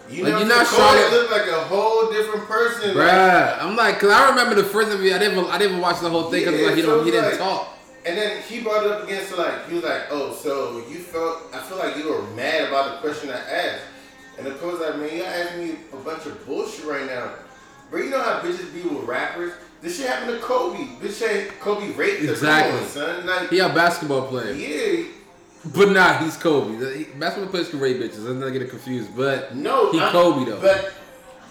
[SPEAKER 2] You
[SPEAKER 1] Like,
[SPEAKER 2] know,
[SPEAKER 1] you're not
[SPEAKER 2] saying? Kodak
[SPEAKER 1] trying to-
[SPEAKER 2] looked like a whole different person. like-
[SPEAKER 1] I'm like, cause I remember the first interview. I didn't, I didn't watch the whole thing because
[SPEAKER 2] Yeah,
[SPEAKER 1] like he
[SPEAKER 2] so
[SPEAKER 1] don't, he didn't
[SPEAKER 2] like-
[SPEAKER 1] talk.
[SPEAKER 2] And then he brought it up again, so like he was like, "Oh, so you felt? I feel like you were mad about the question I asked." And the coach like, "Man, you asking me a bunch of bullshit right now, bro. You know how bitches be with rappers? This shit happened to Kobe. Bitch ain't Kobe raped
[SPEAKER 1] Exactly.
[SPEAKER 2] on, son. Like,
[SPEAKER 1] He a basketball player,
[SPEAKER 2] yeah,
[SPEAKER 1] but nah, he's Kobe. The- Basketball players can rape bitches. Let's not get it confused. But
[SPEAKER 2] no,
[SPEAKER 1] he
[SPEAKER 2] I'm-
[SPEAKER 1] Kobe though.
[SPEAKER 2] But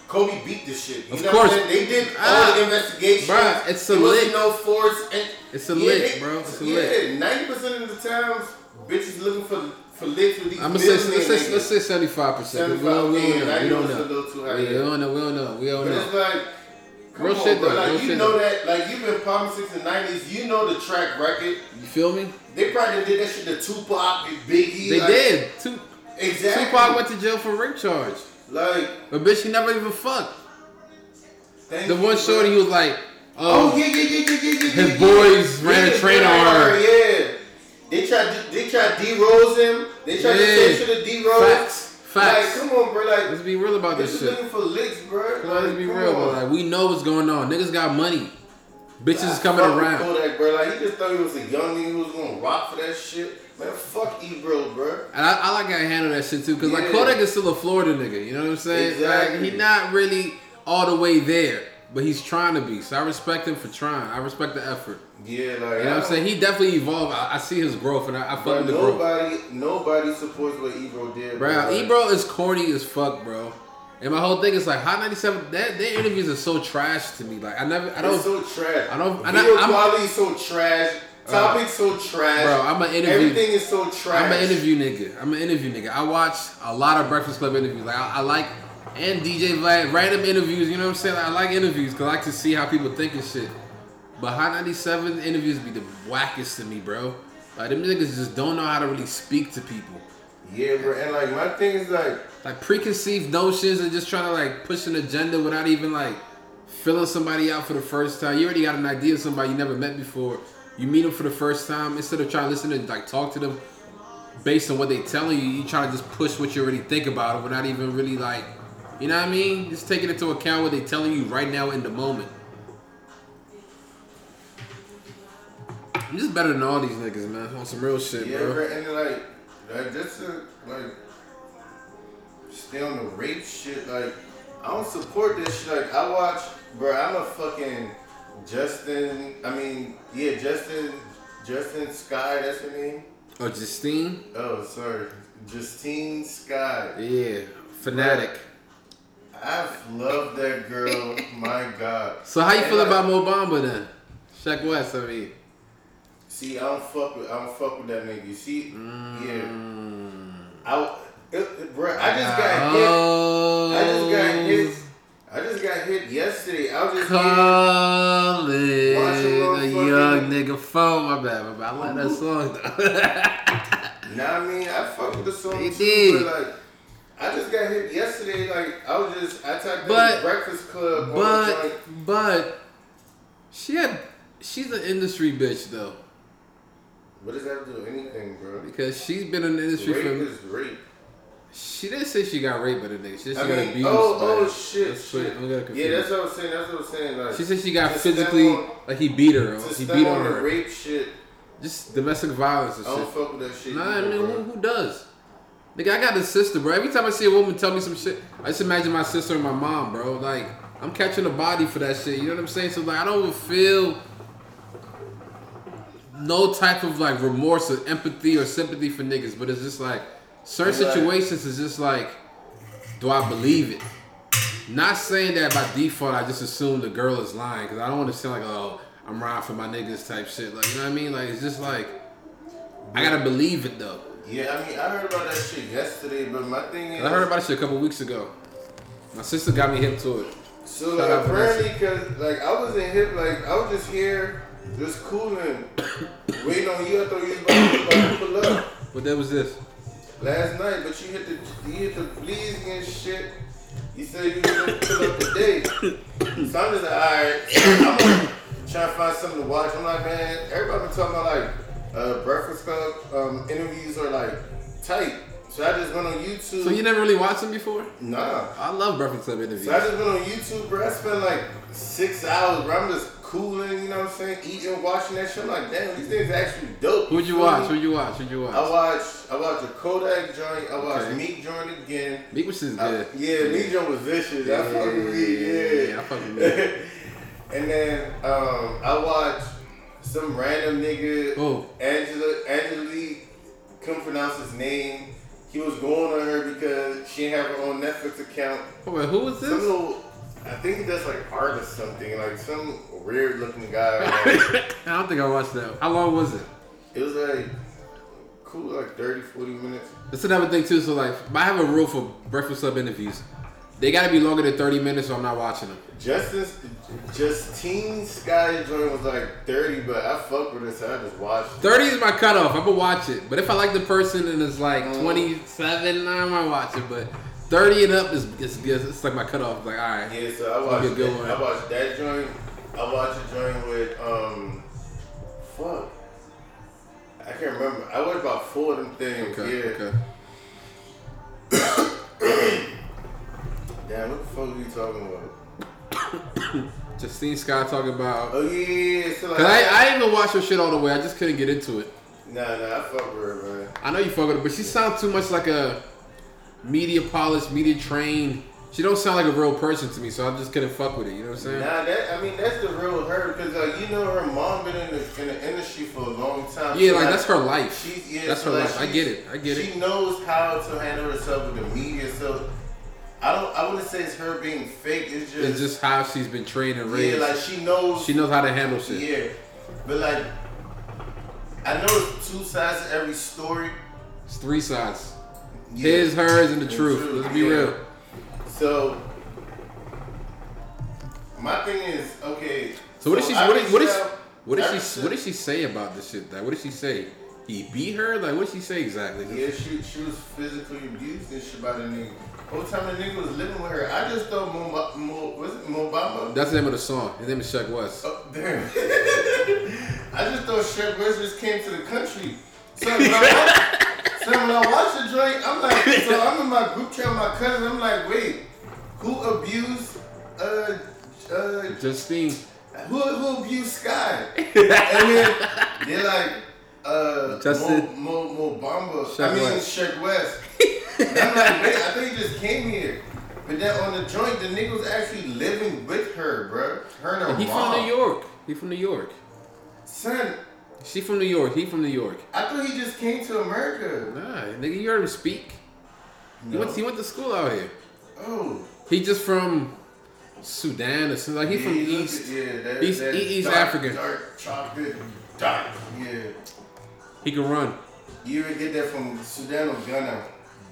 [SPEAKER 2] Kobe beat the shit. You
[SPEAKER 1] Of
[SPEAKER 2] know
[SPEAKER 1] course.
[SPEAKER 2] what I'm saying? They did all
[SPEAKER 1] Ah.
[SPEAKER 2] the investigations.
[SPEAKER 1] Bruh, it's a lick.
[SPEAKER 2] no force. And
[SPEAKER 1] It's a
[SPEAKER 2] yeah,
[SPEAKER 1] lick, bro. It's a
[SPEAKER 2] yeah,
[SPEAKER 1] lick.
[SPEAKER 2] ninety percent of the times, bitches looking for for these.
[SPEAKER 1] I'm gonna say let's say, let's say 75 percent. We don't, we don't know. We don't know.
[SPEAKER 2] little too high,
[SPEAKER 1] Yeah, we don't know. We don't know. We don't
[SPEAKER 2] But
[SPEAKER 1] know.
[SPEAKER 2] it's like, come
[SPEAKER 1] Real
[SPEAKER 2] on,
[SPEAKER 1] shit
[SPEAKER 2] bro.
[SPEAKER 1] though,
[SPEAKER 2] Like
[SPEAKER 1] real
[SPEAKER 2] you know
[SPEAKER 1] though.
[SPEAKER 2] that, like you've been popping since the nineties. You know the track record.
[SPEAKER 1] You feel me?
[SPEAKER 2] They probably did that shit to Tupac and Biggie.
[SPEAKER 1] They
[SPEAKER 2] like,
[SPEAKER 1] did. Two,
[SPEAKER 2] exactly.
[SPEAKER 1] Tupac went to jail for rape charge.
[SPEAKER 2] like
[SPEAKER 1] But bitch, he never even fucked. The
[SPEAKER 2] you,
[SPEAKER 1] one shorty he was like,
[SPEAKER 2] Oh
[SPEAKER 1] oh,
[SPEAKER 2] yeah, yeah, yeah, yeah, yeah, yeah.
[SPEAKER 1] His boys
[SPEAKER 2] yeah.
[SPEAKER 1] ran a train on her.
[SPEAKER 2] Yeah, they tried. to- They tried to D-Rose him. They tried to
[SPEAKER 1] Yeah.
[SPEAKER 2] say shit to D-Rose.
[SPEAKER 1] facts, facts.
[SPEAKER 2] Like, come on, bro. Like,
[SPEAKER 1] Let's be real about this shit.
[SPEAKER 2] looking for licks, bro.
[SPEAKER 1] On, let's be real, bro.
[SPEAKER 2] on.
[SPEAKER 1] Like we know what's going on. Niggas got money. Bitches is coming around.
[SPEAKER 2] Kodak, bro. Like he just thought he was a young nigga who was gonna rock for that shit. Man, fuck Ebro, bro.
[SPEAKER 1] And I, I like how I handle that shit too, cause like
[SPEAKER 2] Yeah.
[SPEAKER 1] Kodak is still a Florida nigga. You know what I'm saying?
[SPEAKER 2] Exactly.
[SPEAKER 1] Like he not really all the way there, but he's trying to be. So I respect him for trying. I respect the effort.
[SPEAKER 2] Yeah, like
[SPEAKER 1] You know what I'm saying? He definitely evolved. I, I see his growth, and I, I fuck with the growth.
[SPEAKER 2] nobody, nobody supports what Ebro did,
[SPEAKER 1] Bro,
[SPEAKER 2] Like,
[SPEAKER 1] Ebro is corny as fuck, bro. And my whole thing is like Hot 97. That their interviews are so trash to me. Like I never, I don't,
[SPEAKER 2] It's so trash.
[SPEAKER 1] I don't- and
[SPEAKER 2] Video
[SPEAKER 1] I- I'm-
[SPEAKER 2] quality so trash. Uh, Topics so trash.
[SPEAKER 1] Bro, I'm an interview-
[SPEAKER 2] Everything is so trash.
[SPEAKER 1] I'm an interview nigga. I'm an interview nigga. I watch a lot of Breakfast Club interviews. Like I, I like and DJ Vlad random interviews. You know what I'm saying? I like interviews because I like to see how people think and shit. But Hot 97 interviews be the wackest to me, bro. Like them niggas just don't know how to really speak to people.
[SPEAKER 2] Yeah, bro. And like my thing is like,
[SPEAKER 1] Like preconceived notions and just trying to like push an agenda without even like filling somebody out for the first time. You already got an idea of somebody you never met before. You meet them for the first time instead of trying to listen and like talk to them based on what they telling you. You try to just push what you already think about them without even really like, you know what I mean? Just taking into account what they're telling you right now in the moment. I'm just better than all these niggas, man. On some real shit,
[SPEAKER 2] yeah,
[SPEAKER 1] bro.
[SPEAKER 2] bro. And like, like just to like stay on the rape shit. Like, I don't support this shit. Like, I watch, bro. I'm a fucking Justin. I mean, yeah, Justin. Justin Skye. That's her name.
[SPEAKER 1] Oh, Justine?
[SPEAKER 2] Oh, sorry, Justine Skye.
[SPEAKER 1] Yeah. Fanatic.
[SPEAKER 2] I've loved that girl. my God.
[SPEAKER 1] So how you
[SPEAKER 2] And,
[SPEAKER 1] feel
[SPEAKER 2] like,
[SPEAKER 1] about Mo Bamba then? Sheck Wes, I mean.
[SPEAKER 2] See, I don't fuck with. I don't fuck with that nigga. You see,
[SPEAKER 1] Mm.
[SPEAKER 2] yeah. I, it, it- bro, I just got hit.
[SPEAKER 1] Oh,
[SPEAKER 2] I just got hit. I just got hit yesterday. I was just.
[SPEAKER 1] Call it a young nigga phone. My bad, my bad. I like that song though. (laughs)
[SPEAKER 2] Nah, I mean, I fuck with the song
[SPEAKER 1] You
[SPEAKER 2] too,
[SPEAKER 1] did.
[SPEAKER 2] but like, I just got hit yesterday. Like, I was just, I typed
[SPEAKER 1] But-
[SPEAKER 2] in Breakfast Club.
[SPEAKER 1] but but she had she's an industry bitch though
[SPEAKER 2] what does that do with anything, bro?
[SPEAKER 1] because she's been in the industry
[SPEAKER 2] Rape
[SPEAKER 1] for.
[SPEAKER 2] is rape.
[SPEAKER 1] She didn't say she got raped by the nigga. She said she
[SPEAKER 2] I
[SPEAKER 1] got abused.
[SPEAKER 2] oh, oh shit, shit.
[SPEAKER 1] I'm gonna confuse.
[SPEAKER 2] Yeah, that's what I was saying. That's what I was saying. Like,
[SPEAKER 1] She said she got physically
[SPEAKER 2] on-
[SPEAKER 1] like he beat her. He beat
[SPEAKER 2] on
[SPEAKER 1] on her.
[SPEAKER 2] rape shit.
[SPEAKER 1] just domestic violence and
[SPEAKER 2] I don't
[SPEAKER 1] shit.
[SPEAKER 2] fuck with that shit.
[SPEAKER 1] Nah, I mean, who, who does? Nigga, I got a sister, bro. Every time I see a woman tell me some shit, I just imagine my sister and my mom, bro. Like, I'm catching a body for that shit. You know what I'm saying? So like, I don't feel no type of like remorse or empathy or sympathy for niggas, but it's just like certain
[SPEAKER 2] Right.
[SPEAKER 1] situations is just like, do I believe it? Not saying that by default, I just assume the girl is lying because I don't want to sound like, oh, I'm riding for my niggas type shit. Like, you know what I mean? Like, it's just like, I gotta believe it though.
[SPEAKER 2] Yeah, I mean, I heard about that shit yesterday, but my thing is,
[SPEAKER 1] I heard about this shit a couple weeks ago. My sister got me hip to it.
[SPEAKER 2] So
[SPEAKER 1] Shout
[SPEAKER 2] like apparently, cause like I wasn't hip, like I was just here, just cooling, (coughs) waiting on you. I thought you was about, was about to pull up
[SPEAKER 1] What that was this?
[SPEAKER 2] last night, but you hit the you hit the bleeding and shit. You said you was gonna pull up today, (coughs) so I'm just like, alright, (coughs) I'm gonna try to find something to watch. I'm like, man, everybody been talking about like uh, Breakfast Club um, interviews are like tight, so I just went on YouTube.
[SPEAKER 1] So you never really watched them before?
[SPEAKER 2] nah.
[SPEAKER 1] I love Breakfast Club interviews.
[SPEAKER 2] So I just went on YouTube, bro. I spent like six hours, bro. I'm just cooling, you know what I'm saying? Eating, watching that shit. I'm like, damn, these things actually dope.
[SPEAKER 1] Who'd you watch? Who'd you watch? Who'd you watch?
[SPEAKER 2] I
[SPEAKER 1] watch?
[SPEAKER 2] watched, I watched a Kodak joint. I watched
[SPEAKER 1] Okay.
[SPEAKER 2] Meek joint again.
[SPEAKER 1] Meek was just
[SPEAKER 2] I-
[SPEAKER 1] good.
[SPEAKER 2] yeah, Meek joint was vicious. I fuck with Meek, yeah.
[SPEAKER 1] I fuck with Meek. (laughs)
[SPEAKER 2] and then um, I watched some random nigga. Angela, Angela Yee, couldn't pronounce his name. He was going on her because she didn't have her own Netflix account.
[SPEAKER 1] Wait, who was
[SPEAKER 2] Some
[SPEAKER 1] this?
[SPEAKER 2] little, I think he does like art or something, like some weird looking guy. (laughs)
[SPEAKER 1] I don't think I watched that. How long was it?
[SPEAKER 2] it was like cool, like 30, 40 minutes.
[SPEAKER 1] That's another thing too. So like, I have a rule for Breakfast Club interviews. They gotta be longer than 30 minutes, or I'm not watching them.
[SPEAKER 2] Justice, Justine Skye joint was like 30, but I fuck with it, so I just watched it.
[SPEAKER 1] 30 is my cutoff. I'm gonna watch it. But if I like the person and it's like
[SPEAKER 2] Mm.
[SPEAKER 1] 27, I might watch it. But 30 and up is it's, it's, it's like my cutoff. It's Like, all right.
[SPEAKER 2] Yeah, so I watched
[SPEAKER 1] good
[SPEAKER 2] that,
[SPEAKER 1] one.
[SPEAKER 2] I watched that joint. I watched a joint with, um, fuck. I can't remember. I watched about four of them things.
[SPEAKER 1] Okay.
[SPEAKER 2] yeah.
[SPEAKER 1] Okay. (coughs) (coughs) (coughs)
[SPEAKER 2] Damn, what the fuck are you talking about? (coughs)
[SPEAKER 1] Justine Scott talking about.
[SPEAKER 2] Oh, yeah, yeah, yeah. So, like,
[SPEAKER 1] Cause I, I didn't even watch her shit all the way. I just couldn't get into it.
[SPEAKER 2] Nah, nah, I fuck with her, man.
[SPEAKER 1] I know you fuck with her, but she sounds too much like a media polished, media trained. She don't sound like a real person to me, so I just couldn't fuck with it. You know what I'm saying?
[SPEAKER 2] Nah, that I mean that's the real her because like you know her mom been in the in the industry for a long time.
[SPEAKER 1] yeah,
[SPEAKER 2] She,
[SPEAKER 1] like that's her life.
[SPEAKER 2] She's yeah,
[SPEAKER 1] that's
[SPEAKER 2] so,
[SPEAKER 1] her
[SPEAKER 2] like,
[SPEAKER 1] life. I get it. I get
[SPEAKER 2] she
[SPEAKER 1] it.
[SPEAKER 2] She knows how to handle herself with the media. So I don't. I wouldn't say it's her being fake. It's just,
[SPEAKER 1] It's just how she's been trained and raised.
[SPEAKER 2] yeah, like she knows.
[SPEAKER 1] she knows how to handle shit.
[SPEAKER 2] Yeah, but like I know it's two sides to every story.
[SPEAKER 1] It's three sides.
[SPEAKER 2] Yeah.
[SPEAKER 1] His, hers, and the
[SPEAKER 2] And
[SPEAKER 1] truth.
[SPEAKER 2] truth,
[SPEAKER 1] Let's be
[SPEAKER 2] yeah.
[SPEAKER 1] real.
[SPEAKER 2] So my thing is okay.
[SPEAKER 1] So what did she? What did, what did she?
[SPEAKER 2] reached out-
[SPEAKER 1] What did she? What did she say about this shit? That what did she say? He beat her. Like, what did she say exactly?
[SPEAKER 2] Yeah, she she was physically abused and shit by the nigga. Whole time the nigga was living with her, I just thought Mo, Mo was it Mo Bamba?
[SPEAKER 1] That's the name of the song. His name is Chuck West.
[SPEAKER 2] Oh, damn. (laughs) I just thought Shep West just came to the country. So when I watch, so when I watch the joint, I'm like, so I'm in my group chat with my cousin. I'm like, wait, who abused? Uh, uh,
[SPEAKER 1] Justine.
[SPEAKER 2] who who abused Skye? (laughs) and then they're like, uh,
[SPEAKER 1] Justin-
[SPEAKER 2] Mo, Mo, Mo Bamba.
[SPEAKER 1] Sheck
[SPEAKER 2] I mean,
[SPEAKER 1] West.
[SPEAKER 2] Sheck Wes. (laughs) I'm like, wait, I think he just came here. But then on the joint, the nigga was actually living with her, bro. Her and her
[SPEAKER 1] And he
[SPEAKER 2] mom.
[SPEAKER 1] from New York. He from New York.
[SPEAKER 2] Son,
[SPEAKER 1] She from New York. He from New York.
[SPEAKER 2] I thought he just came to America.
[SPEAKER 1] Nah, nigga, you heard him speak. He
[SPEAKER 2] No.
[SPEAKER 1] went. He went to school out here.
[SPEAKER 2] Oh.
[SPEAKER 1] He just from Sudan or something. Like he from
[SPEAKER 2] Yeah, look
[SPEAKER 1] East.
[SPEAKER 2] at- Yeah, that,
[SPEAKER 1] East-
[SPEAKER 2] that
[SPEAKER 1] East
[SPEAKER 2] dark,
[SPEAKER 1] African.
[SPEAKER 2] Dark chocolate, dark. Yeah.
[SPEAKER 1] He can run.
[SPEAKER 2] You ever get that from Sudan or Ghana?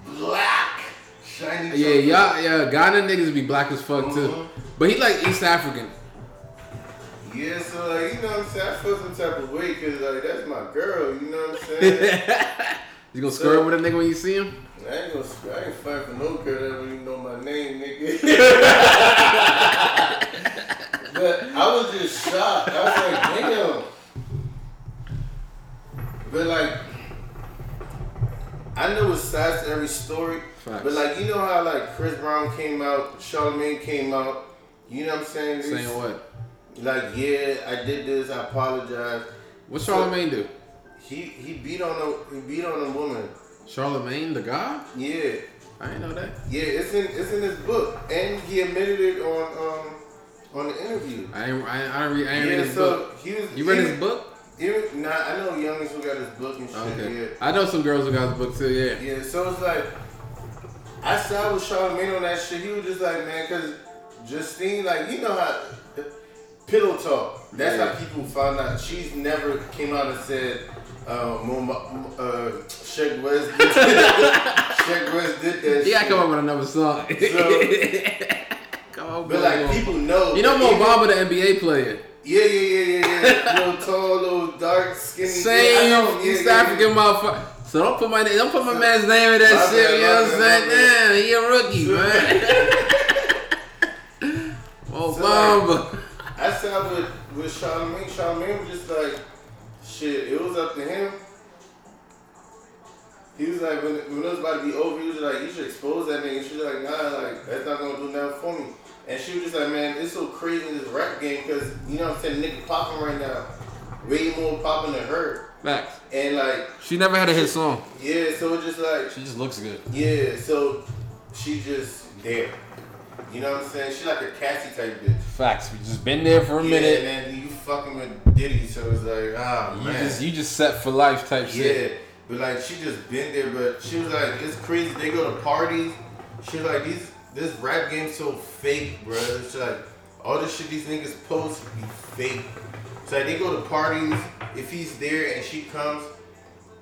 [SPEAKER 2] Black, shiny.
[SPEAKER 1] Yeah, y'all, yeah. Ghana niggas be black as fuck too.
[SPEAKER 2] Mhm.
[SPEAKER 1] But he like East African.
[SPEAKER 2] Yeah, so like you know what I'm saying. I feel some type of way because like that's my girl. You know what I'm saying. (laughs)
[SPEAKER 1] you gonna square up with a nigga when you see him?
[SPEAKER 2] I ain't gonna. I ain't fighting for no girl that don't even know my name, nigga. (laughs) but I was just shocked. I was like, damn. But like, I know it's sides to every story.
[SPEAKER 1] Facts.
[SPEAKER 2] But like, you know how like Chris Brown came out, Charlamagne came out. You know what I'm saying?
[SPEAKER 1] Saying what?
[SPEAKER 2] Like, yeah, I did this. I apologize.
[SPEAKER 1] What
[SPEAKER 2] So-
[SPEAKER 1] Charlamagne do?
[SPEAKER 2] He he beat on a he beat on a woman.
[SPEAKER 1] Charlamagne the guy?
[SPEAKER 2] Yeah,
[SPEAKER 1] I didn't know that.
[SPEAKER 2] yeah. It's in it's in his book, and he admitted it on um on the interview.
[SPEAKER 1] I ain't, I I read, I ain't read his
[SPEAKER 2] so
[SPEAKER 1] book.
[SPEAKER 2] he was.
[SPEAKER 1] You read
[SPEAKER 2] he-
[SPEAKER 1] his book?
[SPEAKER 2] He- nah, I know youngins who got his book and shit.
[SPEAKER 1] Okay.
[SPEAKER 2] Yeah.
[SPEAKER 1] I know some girls who got his book too. Yeah.
[SPEAKER 2] Yeah, so it's like I side with Charlamagne on that shit. He was just like, man, cause Justine, like, you know how pillow talk. That's
[SPEAKER 1] Yeah.
[SPEAKER 2] how people found out. She's never came out and said, uh, Mom, uh, West did (laughs) Sheck Wes did that.
[SPEAKER 1] Yeah, I come up with another song.
[SPEAKER 2] So- (laughs)
[SPEAKER 1] come on,
[SPEAKER 2] But like people know.
[SPEAKER 1] You know
[SPEAKER 2] Even-
[SPEAKER 1] Mo Bamba, the NBA player.
[SPEAKER 2] Yeah, yeah, yeah, yeah, yeah. (laughs) little tall, little dark, skinny.
[SPEAKER 1] Same
[SPEAKER 2] yeah,
[SPEAKER 1] East
[SPEAKER 2] yeah,
[SPEAKER 1] African
[SPEAKER 2] yeah.
[SPEAKER 1] motherfucker. So don't put my don't put my man's name in that
[SPEAKER 2] My
[SPEAKER 1] shit.
[SPEAKER 2] bad,
[SPEAKER 1] you know what I'm saying? Damn, he a rookie, man. Mo (laughs) (laughs) oh,
[SPEAKER 2] So,
[SPEAKER 1] Bamba.
[SPEAKER 2] I sat with with Charlamagne. Charlamagne was just like, shit. It was up to him. He was like, when, when it was about to be over, he was like, you should expose that nigga. She was like, nah, like that's not gonna do nothing for me. And she was just like, man, it's so crazy in this rap game because you know what I'm saying, nigga popping right now, way more popping than her.
[SPEAKER 1] Facts.
[SPEAKER 2] And like,
[SPEAKER 1] She never had a hit song.
[SPEAKER 2] yeah, so it's just like,
[SPEAKER 1] She just looks good.
[SPEAKER 2] yeah, so she just there. You know what I'm saying? She like a Cassie type bitch.
[SPEAKER 1] Facts. We just been there for a
[SPEAKER 2] Yeah,
[SPEAKER 1] minute.
[SPEAKER 2] and then you fucking with Diddy, so it's like, ah
[SPEAKER 1] You
[SPEAKER 2] man.
[SPEAKER 1] just you just set for life type shit.
[SPEAKER 2] yeah, but like she just been there, but she was like, it's crazy. They go to parties. She was like, these this rap game's so fake, bro. It's like all this shit these niggas post be fake. So like, they go to parties. If he's there and she comes,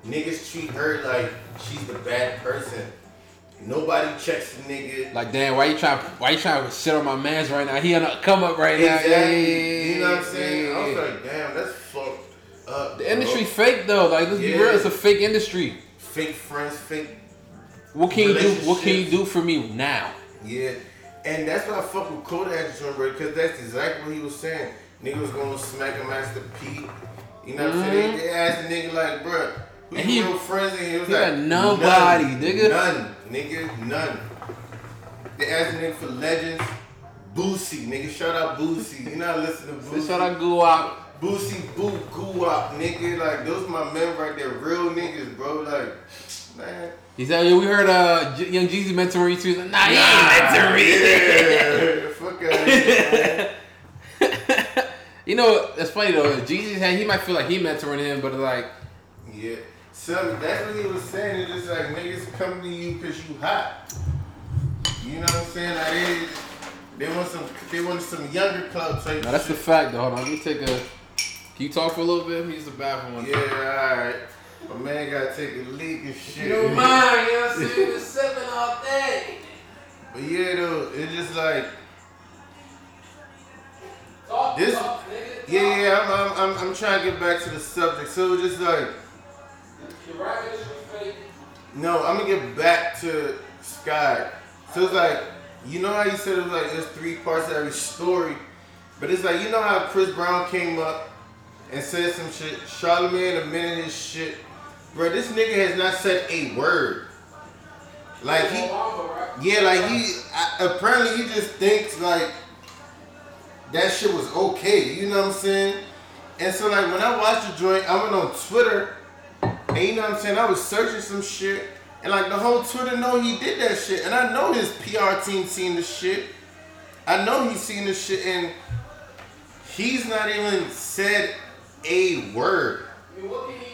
[SPEAKER 2] niggas treat her like she's the bad person. Nobody checks the nigga.
[SPEAKER 1] Like damn, why you trying why you trying to shit on my man's right now? He on a come up right now.
[SPEAKER 2] Exactly.
[SPEAKER 1] Yeah, yeah, yeah,
[SPEAKER 2] you know what I'm
[SPEAKER 1] yeah,
[SPEAKER 2] saying? I was
[SPEAKER 1] yeah.
[SPEAKER 2] like, damn, that's fucked up.
[SPEAKER 1] The
[SPEAKER 2] bro.
[SPEAKER 1] industry fake though. Like let's be real, it's a fake industry.
[SPEAKER 2] fake friends, fake
[SPEAKER 1] What can you do? What can you do for me now?
[SPEAKER 2] Yeah, and that's why I fuck with Kodak joint, bro, because that's exactly what he was saying. Nigga was gonna smack a Master P. You know what I'm saying? They, they asked the nigga like, bro, who
[SPEAKER 1] And
[SPEAKER 2] you
[SPEAKER 1] he-
[SPEAKER 2] real friends? And he was
[SPEAKER 1] he
[SPEAKER 2] like,
[SPEAKER 1] nobody,
[SPEAKER 2] none,
[SPEAKER 1] nigga.
[SPEAKER 2] None, nigga, none. They asked the nigga for legends. Boosie, nigga, shout out Boosie. You not listening to Boosie?
[SPEAKER 1] shout out go out.
[SPEAKER 2] Boosie, Boo, Goo nigga. Like, those my men right there, real niggas, bro. Like, man.
[SPEAKER 1] He said, "Yeah, we heard uh J- Young Jeezy mentoring you too." He's like, Nah, he ain't mentoring me.
[SPEAKER 2] Yeah, fuck out. (laughs)
[SPEAKER 1] You know, that's funny though. Jeezy had he might feel like he mentoring him, but like,
[SPEAKER 2] Yeah. So that's what he was saying. It's just like niggas come to you because you hot. You know what I'm saying? Like they, they want some, they want some younger club type.
[SPEAKER 1] now that's the
[SPEAKER 2] shit.
[SPEAKER 1] fact though. Hold on, let me take a. Can you talk for a little bit? Let me use the bathroom. One.
[SPEAKER 2] Yeah, alright. My man gotta take a leak and shit.
[SPEAKER 1] You don't mind, you know what I'm saying? It's seven all day.
[SPEAKER 2] But yeah, though, it's just like
[SPEAKER 1] Talk,
[SPEAKER 2] This-
[SPEAKER 1] talk, nigga, talk.
[SPEAKER 2] Yeah, yeah, I'm, I'm, I'm, I'm trying to get back to the subject. So it's just like,
[SPEAKER 1] The rap industry fake.
[SPEAKER 2] no, I'm gonna get back to Skye. So it's like, you know how you said it was like there's three parts to every story, but it's like you know how Chris Brown came up and said some shit. Charlamagne admitted his shit, bro. This nigga has not said a word. Like he, yeah, like he apparently he just thinks like that shit was okay. You know what I'm saying? And so like when I watched the joint, I went on Twitter, and you know what I'm saying. I was searching some shit, and like the whole Twitter know he did that shit, and I know his PR team seen the shit. I know he's seen the shit, and he's not even said a word.
[SPEAKER 1] I mean,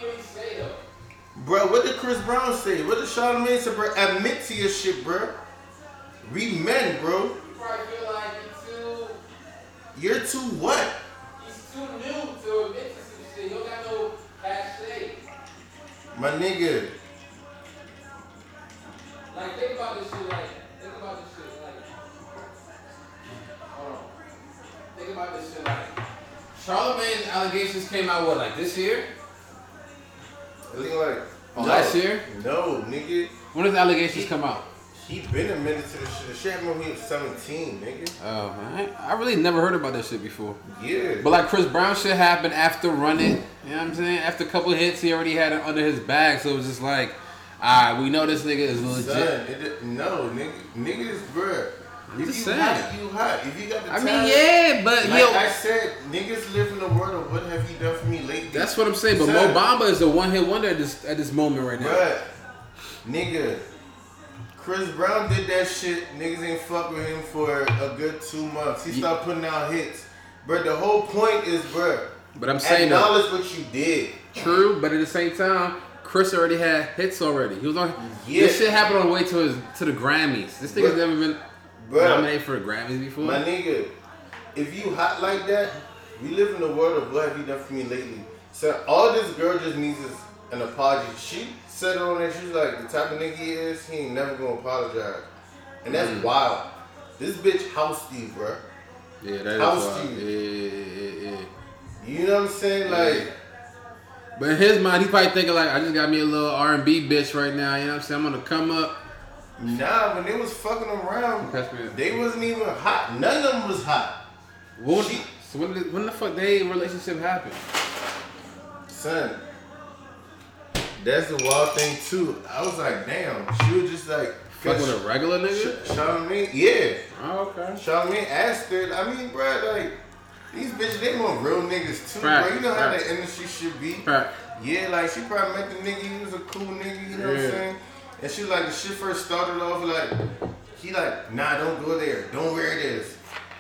[SPEAKER 2] Bro, what did Chris Brown say? What did Charlamagne say, bro? Admit to your shit, bro. We men, bro.
[SPEAKER 1] You probably feel like he's too,
[SPEAKER 2] You're too what?
[SPEAKER 1] he's too new to admit to some shit. You don't got no past say.
[SPEAKER 2] My nigga.
[SPEAKER 1] Like, think about this shit. Like, think about this shit. Like, hold on. Think about this shit. Like, Charlamagne's allegations came out what, like this year?
[SPEAKER 2] It look like
[SPEAKER 1] Oh,
[SPEAKER 2] no,
[SPEAKER 1] last year?
[SPEAKER 2] No, nigga.
[SPEAKER 1] When did the allegations come out?
[SPEAKER 2] He been admitted to the shit. The shit happened when he was 17, nigga.
[SPEAKER 1] Oh man, I, really never heard about that shit before.
[SPEAKER 2] Yeah.
[SPEAKER 1] But like Chris Brown shit happened after running. You know what I'm saying? After a couple hits, he already had it under his bag, so it was just like, alright, we know this nigga is legit.
[SPEAKER 2] Son, it, no, nigga, niggas, bruh.
[SPEAKER 1] I'm
[SPEAKER 2] if
[SPEAKER 1] just saying.
[SPEAKER 2] hot, you hot. If you got the
[SPEAKER 1] I
[SPEAKER 2] talent,
[SPEAKER 1] mean, yeah, but
[SPEAKER 2] Like
[SPEAKER 1] yo,
[SPEAKER 2] I said, niggas live in the world of what have you done for me lately?
[SPEAKER 1] that's what I'm saying. But. Mo Bamba is a one hit wonder at this at this moment right now.
[SPEAKER 2] Bruh, nigga, Chris Brown did that shit. Niggas ain't fuck with him for a good two months. He
[SPEAKER 1] Ye-
[SPEAKER 2] started putting out hits. But the whole point is, bruh,
[SPEAKER 1] But I'm saying
[SPEAKER 2] acknowledge what you did.
[SPEAKER 1] true. But at the same time, Chris already had hits already. He was on.
[SPEAKER 2] Yeah.
[SPEAKER 1] This shit happened on the way to his to the Grammys. This nigga's
[SPEAKER 2] Bruh.
[SPEAKER 1] never been
[SPEAKER 2] Bruh,
[SPEAKER 1] nominated for Grammys before.
[SPEAKER 2] my nigga, if you hot like that, we live in the world of what have you done for me lately. So all this girl just needs is an apology. She said it on there, She's like, the type of nigga he is, he ain't never gonna apologize. And that's
[SPEAKER 1] Mm.
[SPEAKER 2] wild. This bitch house Steve, bruh.
[SPEAKER 1] yeah, that is
[SPEAKER 2] House
[SPEAKER 1] wild. Yeah, yeah, yeah, yeah.
[SPEAKER 2] You know what I'm saying? Like,
[SPEAKER 1] But in his mind, he probably thinking like, I just got me a little R and B bitch right now. You know what I'm saying? I'm gonna come up.
[SPEAKER 2] Nah, when they was fucking around,
[SPEAKER 1] Pass me a-
[SPEAKER 2] they wasn't even hot. None of them was hot. She-
[SPEAKER 1] so when did, when the fuck they relationship happened?
[SPEAKER 2] Son, that's the wild thing too. I was like, damn. She was just like,
[SPEAKER 1] Fuck with a regular nigga?
[SPEAKER 2] Sh- Charlamagne, yeah.
[SPEAKER 1] Oh, okay.
[SPEAKER 2] Charlamagne asked her. I mean, bro, like these bitches, they want real niggas too,
[SPEAKER 1] Right,
[SPEAKER 2] bro. You know how the industry should be.
[SPEAKER 1] Right.
[SPEAKER 2] Yeah, like she probably met the nigga. He was a cool nigga. You know what I'm saying? And she like the shit first started off like he like nah, don't go there, don't wear this,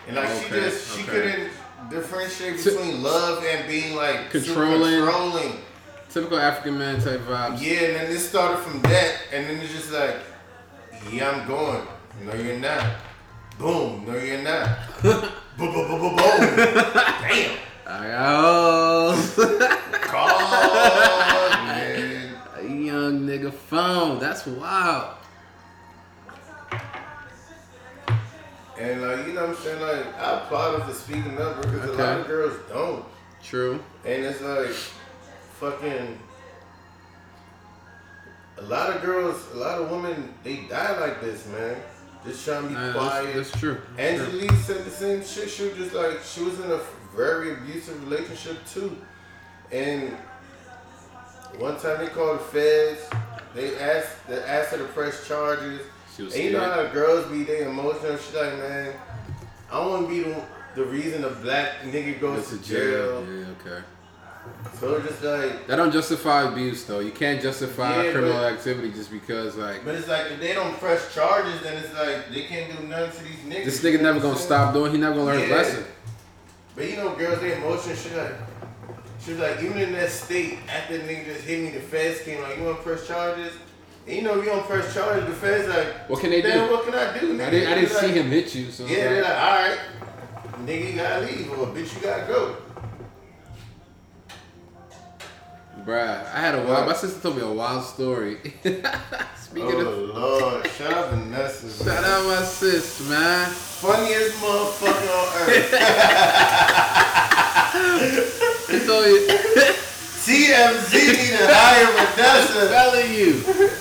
[SPEAKER 2] and like she
[SPEAKER 1] Okay,
[SPEAKER 2] just she
[SPEAKER 1] okay.
[SPEAKER 2] couldn't differentiate between love and being like
[SPEAKER 1] Controlling.
[SPEAKER 2] controlling.
[SPEAKER 1] Typical African man type vibes.
[SPEAKER 2] Yeah, and then this started from that, and then it's just like, yeah, I'm going. No, you're not. Boom. No, you're not. (laughs) boom, boom, boom, boom, boom. Damn.
[SPEAKER 1] I got
[SPEAKER 2] God, man.
[SPEAKER 1] a young nigga phone. That's wild.
[SPEAKER 2] And like, you know what I'm saying? Like, I applaud her for speaking up because a lot of girls don't.
[SPEAKER 1] True.
[SPEAKER 2] And it's like, fucking. A lot of girls, a lot of women, they die like this, man. Just trying to be
[SPEAKER 1] Nah,
[SPEAKER 2] quiet.
[SPEAKER 1] that's, that's true. That's true.
[SPEAKER 2] Lee said the same shit. She was just like she was in a very abusive relationship too, and one time they called the feds. They asked they asked her to press charges.
[SPEAKER 1] She was
[SPEAKER 2] And you know how girls be they emotional. She's like, man, I want to be the, the reason a black nigga goes to jail.
[SPEAKER 1] jail. Yeah, okay.
[SPEAKER 2] So just like,
[SPEAKER 1] That don't justify abuse though. You can't justify
[SPEAKER 2] Yeah,
[SPEAKER 1] criminal
[SPEAKER 2] but-
[SPEAKER 1] activity just because like
[SPEAKER 2] but it's like if they don't press charges, then it's like they can't do nothing to these niggas.
[SPEAKER 1] this nigga never gonna stop doing. He never gonna learn his
[SPEAKER 2] Yeah.
[SPEAKER 1] lesson.
[SPEAKER 2] But you know, girls, they emotional. She like, she was like, even in that state, after the nigga just hit me, the feds came like, you want to press charges? And you know, if you don't press charges, the feds like,
[SPEAKER 1] What can they do?
[SPEAKER 2] what can I do? Nigga?
[SPEAKER 1] I didn't. I didn't see
[SPEAKER 2] like,
[SPEAKER 1] him hit you. So
[SPEAKER 2] Yeah, they're like, all right, nigga, you gotta leave, or bitch, you gotta go.
[SPEAKER 1] Bruh, I had a wild. My sister told me a wild story. (laughs) Speaking
[SPEAKER 2] oh
[SPEAKER 1] of,
[SPEAKER 2] Lord, shout out Vanessa.
[SPEAKER 1] shout out my sis, man.
[SPEAKER 2] Funniest motherfucker on earth. (laughs)
[SPEAKER 1] She told you,
[SPEAKER 2] TMZ to hire Vanessa
[SPEAKER 1] telling you.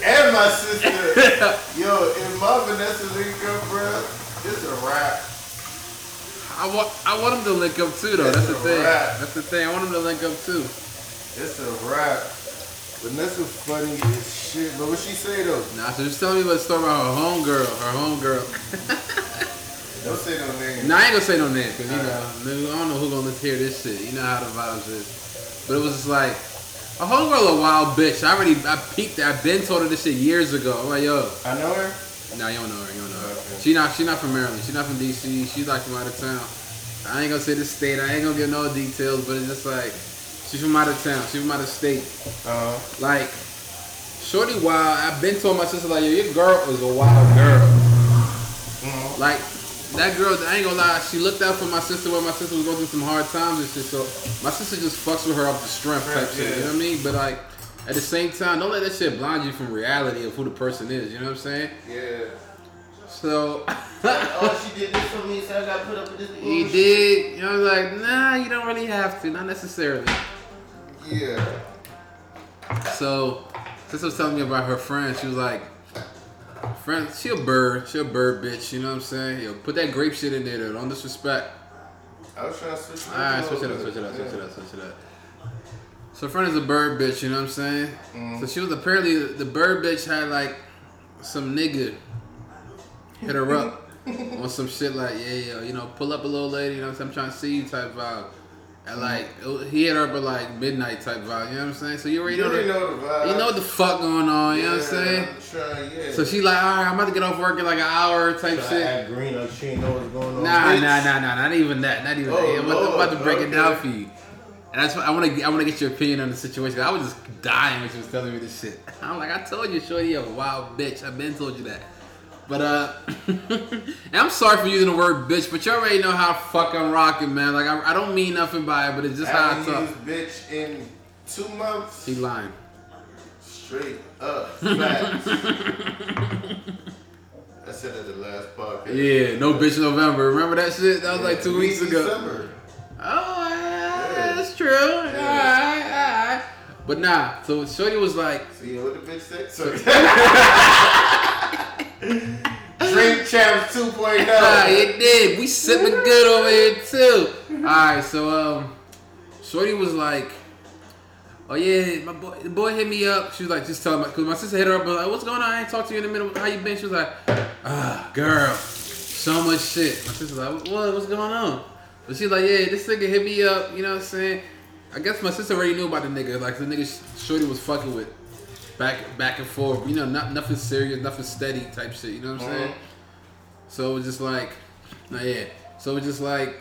[SPEAKER 2] and my sister. (laughs) Yo, if my Vanessa link up, bro, it's a wrap.
[SPEAKER 1] I want, I want him to link up too, though. That's the
[SPEAKER 2] That's a
[SPEAKER 1] thing.
[SPEAKER 2] wrap.
[SPEAKER 1] That's the thing. I want him to link up too.
[SPEAKER 2] It's a wrap. Vanessa's funny as shit. But what she say though?
[SPEAKER 1] Nah, so just tell me what story about her homegirl. Her homegirl. (laughs)
[SPEAKER 2] Don't say no name.
[SPEAKER 1] Nah, I ain't gonna say no name, cause you know, I don't know who gonna hear this shit. You know how the vibes is. But it was just like, a whole homegirl a wild bitch. I already, I peeked. I've been told her this shit years ago. I'm like, yo,
[SPEAKER 2] I know her.
[SPEAKER 1] nah, you don't know her. You don't know her.
[SPEAKER 2] Okay.
[SPEAKER 1] She not, she not from Maryland. She not from DC. She's like from out of town. I ain't gonna say the state. I ain't gonna give no details, but it's just like, she's from out of town. She's from out of state.
[SPEAKER 2] Uh,
[SPEAKER 1] Like, shorty wild. I've been told my sister like, yo, your girl is a wild girl.
[SPEAKER 2] mm,
[SPEAKER 1] Like that girl, I ain't gonna lie, she looked out for my sister when my sister was going through some hard times and shit. So my sister just fucks with her off the strength type
[SPEAKER 2] Right,
[SPEAKER 1] shit. You know what I mean? But like at the same time, don't let that shit blind you from reality of who the person is. You know what I'm saying?
[SPEAKER 2] yeah.
[SPEAKER 1] So
[SPEAKER 2] oh, she did this for me, so I got put up with this. (laughs)
[SPEAKER 1] he did. You know, I was like, nah, you don't really have to, not necessarily.
[SPEAKER 2] Yeah.
[SPEAKER 1] So sister was telling me about her friend. She was like. Friend, she a bird. She a bird bitch. You know what I'm saying? Yo, put that grape shit in there though. Don't disrespect.
[SPEAKER 2] I was trying to switch. it up.
[SPEAKER 1] All right, switch it up, switch it up, switch it up, switch it up. So, friend is a bird bitch, you know what I'm saying?
[SPEAKER 2] Mhm.
[SPEAKER 1] So she was apparently the bird bitch had like some nigga hit her up (laughs) on some shit like, yeah, yeah, you know, pull up a little lady, you know, what I'm trying to see you type vibe. And like it- he hit her up at like midnight type vibe, you know what I'm saying? So you already
[SPEAKER 2] You
[SPEAKER 1] know,
[SPEAKER 2] already
[SPEAKER 1] the,
[SPEAKER 2] know the vibe.
[SPEAKER 1] you know what the fuck going on, you know what I'm saying?
[SPEAKER 2] Trying, yeah.
[SPEAKER 1] So she like, all right, I'm about to get off work in like an hour type
[SPEAKER 2] Trying to
[SPEAKER 1] shit.
[SPEAKER 2] act green like she ain't know what's going on.
[SPEAKER 1] Nah,
[SPEAKER 2] bitch.
[SPEAKER 1] nah, nah, nah, not even that, not even
[SPEAKER 2] Oh,
[SPEAKER 1] that. I'm about, to, about to
[SPEAKER 2] Lord,
[SPEAKER 1] break it down for you. And that's what I want to. I want to get your opinion on the situation. I was just dying when she was telling me this shit. (laughs) I'm like, I told you, shorty, you a wild bitch. I've been told you that. But uh, (laughs) I'm sorry for using the word bitch, but you already know how fuck I'm rocking, man. Like I, I don't mean nothing by it, but it's just how I talk.
[SPEAKER 2] bitch in two months.
[SPEAKER 1] He lying.
[SPEAKER 2] Straight up. (laughs) Facts. I said at the last podcast.
[SPEAKER 1] Yeah, no bitch November. Remember that shit? That was like two weeks ago.
[SPEAKER 2] December.
[SPEAKER 1] Oh, yeah, that's true. Alright, alright. But nah, so Shorty was like,
[SPEAKER 2] See what the bitch said? (laughs) Drink Champs 2.0.
[SPEAKER 1] ah, it did. We sipping good over here too. Alright, so um, Shorty was like, oh yeah, my boy, the boy hit me up. She was like, just tell me, cause my sister hit her up, like, what's going on? I ain't talked to you in a minute. How you been? She was like, ah, girl, so much shit. My sister's like, what? What's going on? But she's like, yeah, this nigga hit me up. You know what I'm saying? I guess my sister already knew about the nigga. Like the nigga Shorty was fucking with, back back and forth. You know, not nothing serious, nothing steady type shit. You know what I'm saying?
[SPEAKER 2] Mhm.
[SPEAKER 1] So it was just like, nah, yeah. So it was just like,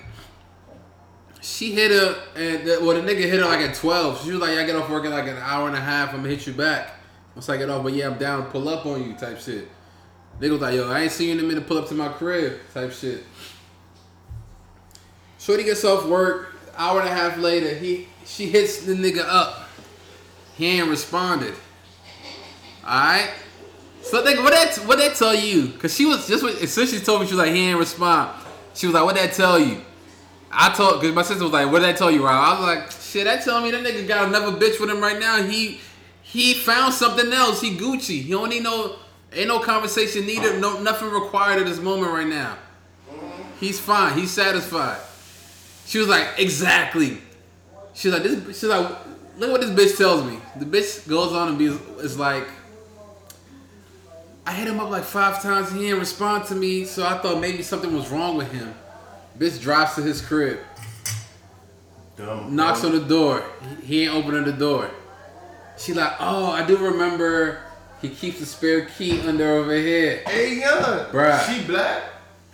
[SPEAKER 1] she hit her, and the, well, the nigga hit her like at 12. She was like, yeah, I get off work in like an hour and a half. I'm gonna hit you back. Once I get off, but yeah, I'm down pull up on you type shit. Nigga was like, yo, I ain't seen you in a minute, pull up to my crib type shit. Shorty gets off work, hour and a half later, he she hits the nigga up. He ain't responded. Alright? So nigga, what that what that tell you? Cause she was just what- as soon as she told me she was like he didn't respond. She was like, what that tell you? I told cause my sister was like, what did that tell you, Rob? I was like, shit, that tell me that nigga got another bitch with him right now. He he found something else. He Gucci. He don't need no ain't no conversation needed, no nothing required at this moment right now. He's fine. He's satisfied. She was like, exactly. She's like, this. She's like, look what this bitch tells me. The bitch goes on and be is like, I hit him up like five times. He didn't respond to me, so I thought maybe something was wrong with him. Bitch drives to his crib,
[SPEAKER 2] Dumb.
[SPEAKER 1] knocks on the door. He, ain't opening the door. She like, oh, I do remember. He keeps a spare key under over here.
[SPEAKER 2] Hey, young.
[SPEAKER 1] Bruh.
[SPEAKER 2] She black?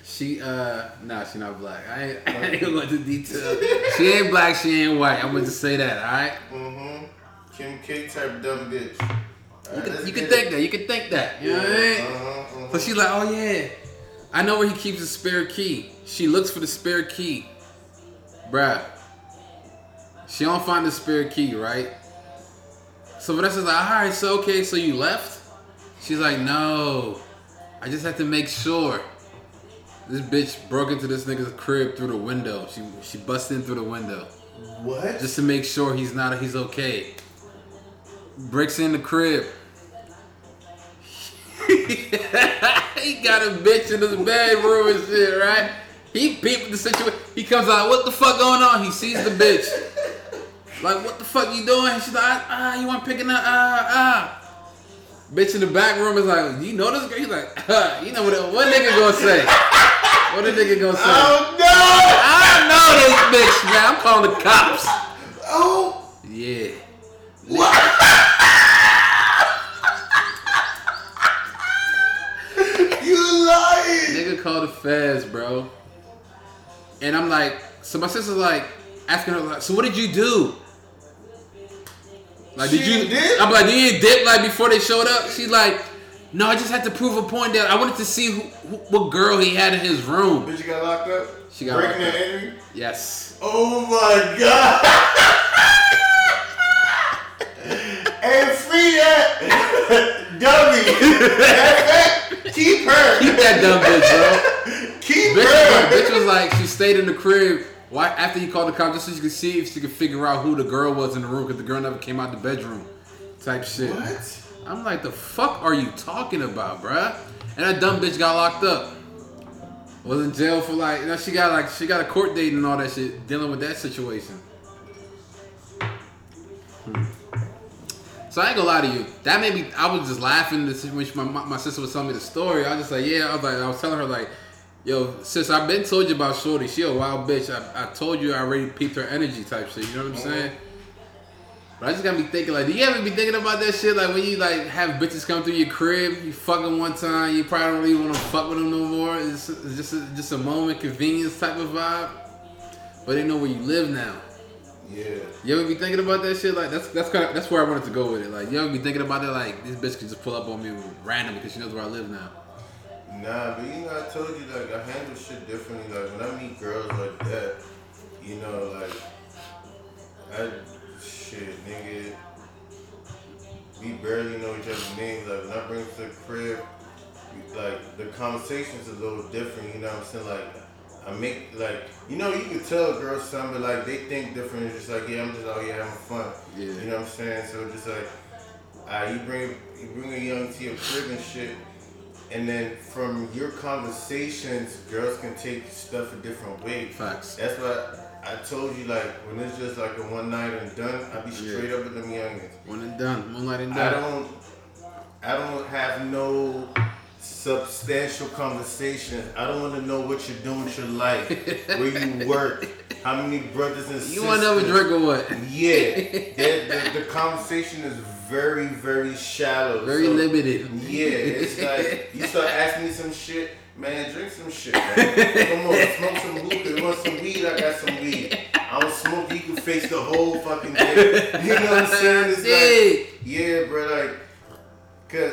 [SPEAKER 1] She uh nah she not black. I ain't, I ain't gonna go into detail. She ain't black, she ain't white. I'm gonna just say that, alright?
[SPEAKER 2] Mm-hmm. Kim K type dumb bitch.
[SPEAKER 1] You can, you can think that, you can think that. You know what I mean?
[SPEAKER 2] Uh-huh, uh-huh.
[SPEAKER 1] So she's like, oh yeah, I know where he keeps his spare key. She looks for the spare key. Bruh. She don't find the spare key, right? So Vanessa's like, alright, so okay, so you left? She's like, no. I just had to make sure. This bitch broke into this nigga's crib through the window. She she busted in through the window.
[SPEAKER 2] What?
[SPEAKER 1] Just to make sure he's not he's okay. Breaks in the crib. (laughs) he got a bitch in his bedroom and shit, right? He peeped the situation. He comes out, what the fuck going on? He sees the bitch. Like, what the fuck you doing? She's like, ah, you want picking up, ah, ah. Bitch in the back room is like, you know this girl? He's like, (laughs) ah, you know what, what nigga gonna say? What a nigga gonna say?
[SPEAKER 2] Oh no!
[SPEAKER 1] I know this bitch, man. I'm calling the cops.
[SPEAKER 2] Oh!
[SPEAKER 1] Yeah.
[SPEAKER 2] You (laughs) lying!
[SPEAKER 1] Nigga called the feds, bro. And I'm like, so my sister's like asking her like, so what did you do? Like, did
[SPEAKER 2] She
[SPEAKER 1] you?
[SPEAKER 2] did?
[SPEAKER 1] I'm like, did you dip like before they showed up? She's like, no, I just had to prove a point that I wanted to see who, who what girl he had in his room.
[SPEAKER 2] Bitch, you got locked up?
[SPEAKER 1] She got
[SPEAKER 2] Breaking
[SPEAKER 1] locked up. Yes.
[SPEAKER 2] Oh my god! (laughs) and free that (laughs) dummy! (laughs) Her!
[SPEAKER 1] Keep that dumb bitch, bro. (laughs)
[SPEAKER 2] Keep
[SPEAKER 1] Bitch,
[SPEAKER 2] her!
[SPEAKER 1] bitch was like, she stayed in the crib. Why? After he called the cops, just so she could see if she could figure out who the girl was in the room, because the girl never came out the bedroom, type shit.
[SPEAKER 2] What?
[SPEAKER 1] I'm like, the fuck are you talking about, bruh? And that dumb bitch got locked up. Was in jail for like, you know, she got like, she got a court date and all that shit, dealing with that situation. So I ain't gonna lie to you. That made me. I was just laughing. Situation. My, my, my sister was telling me the story. I was just like, yeah. I was like, I was telling her like, Yo, sis, I've been told you about Shorty. She a wild bitch. I, I told you I already peeped her energy type shit. You know what I'm uh-huh. saying? But I just gotta be thinking like, do you ever be thinking about that shit? Like when you like have bitches come through your crib, you fuck them one time, you probably don't even want to fuck with them no more. It's, it's just a, just a moment, convenience type of vibe. But they know where you live now.
[SPEAKER 2] Yeah.
[SPEAKER 1] You ever be thinking about that shit? Like that's that's kind of that's where I wanted to go with it. Like you ever be thinking about that? Like this bitch could just pull up on me random because she knows where I live now.
[SPEAKER 2] Nah, but you know, I told you like I handle shit differently. Like when I meet girls like that, you know, like I shit, nigga, we barely know each other's names. Like when I bring to the crib, like the conversation's a little different. You know what I'm saying? Like I make like you know you can tell girls something, like they think different. It's just like yeah, I'm just out here having fun.
[SPEAKER 1] Yeah.
[SPEAKER 2] You know what I'm saying? So just like, uh, you bring you bring a young to your crib and shit. And then from your conversations, girls can take stuff a different way.
[SPEAKER 1] Facts.
[SPEAKER 2] That's why I told you, like, when it's just like a one night and done, I be
[SPEAKER 1] Yeah.
[SPEAKER 2] straight up with them youngins.
[SPEAKER 1] One and done. Moonlight and done.
[SPEAKER 2] I don't, I don't have no substantial conversations. I don't want to know what you're doing with your life, where you (laughs) work, how many brothers and sisters.
[SPEAKER 1] You want to drink or what?
[SPEAKER 2] Yeah, (laughs) the, the, the conversation is very, very shallow.
[SPEAKER 1] Very
[SPEAKER 2] So-
[SPEAKER 1] limited.
[SPEAKER 2] yeah, it's (laughs) like you start asking me some shit, man. Drink some shit, man. Come on, smoke some hookah. You want some weed? I got some weed. I don't smoke. You can face the whole fucking day. You know what I'm saying? It's like, yeah, bro. Like, cause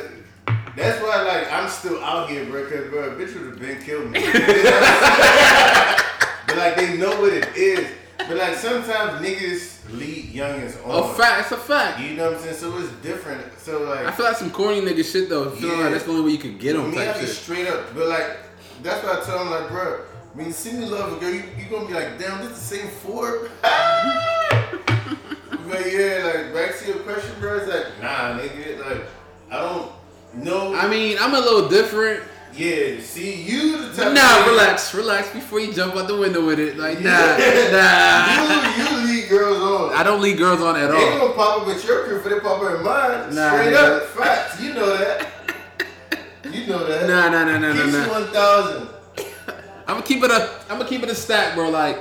[SPEAKER 2] that's why, like, I'm still out here, bro. Cause, bro, a bitch would have been killed me. You know what I'm saying? but like, they know what it is. But like, sometimes niggas lead youngins on.
[SPEAKER 1] A fact. It's a fact.
[SPEAKER 2] You know what I'm saying? So it's different. So like,
[SPEAKER 1] I feel like some corny nigga shit though. Feeling
[SPEAKER 2] Yeah.
[SPEAKER 1] like that's the only way you could get them
[SPEAKER 2] me, I
[SPEAKER 1] shit.
[SPEAKER 2] straight up, but like that's why I tell them, like, bro, when you see me love a girl, you, you gonna be like, damn, this the same four. (laughs) but yeah, like back to your question, bro. It's like, nah, nigga, like I don't know.
[SPEAKER 1] I mean, I'm a little different.
[SPEAKER 2] yeah, see, you the type.
[SPEAKER 1] Nah, relax, relax before you jump out the window with it. Like, nah, (laughs) nah.
[SPEAKER 2] you you lead girls on.
[SPEAKER 1] I don't lead girls on at
[SPEAKER 2] They
[SPEAKER 1] all.
[SPEAKER 2] gonna pop up at your crib for they pop up at mine.
[SPEAKER 1] Nah,
[SPEAKER 2] Straight
[SPEAKER 1] nigga.
[SPEAKER 2] up, facts. You know that. You know that.
[SPEAKER 1] Nah, nah, nah, nah, nah, nah.
[SPEAKER 2] one thousand.
[SPEAKER 1] I'm gonna keep it a. I'm gonna keep it a stack, bro. Like,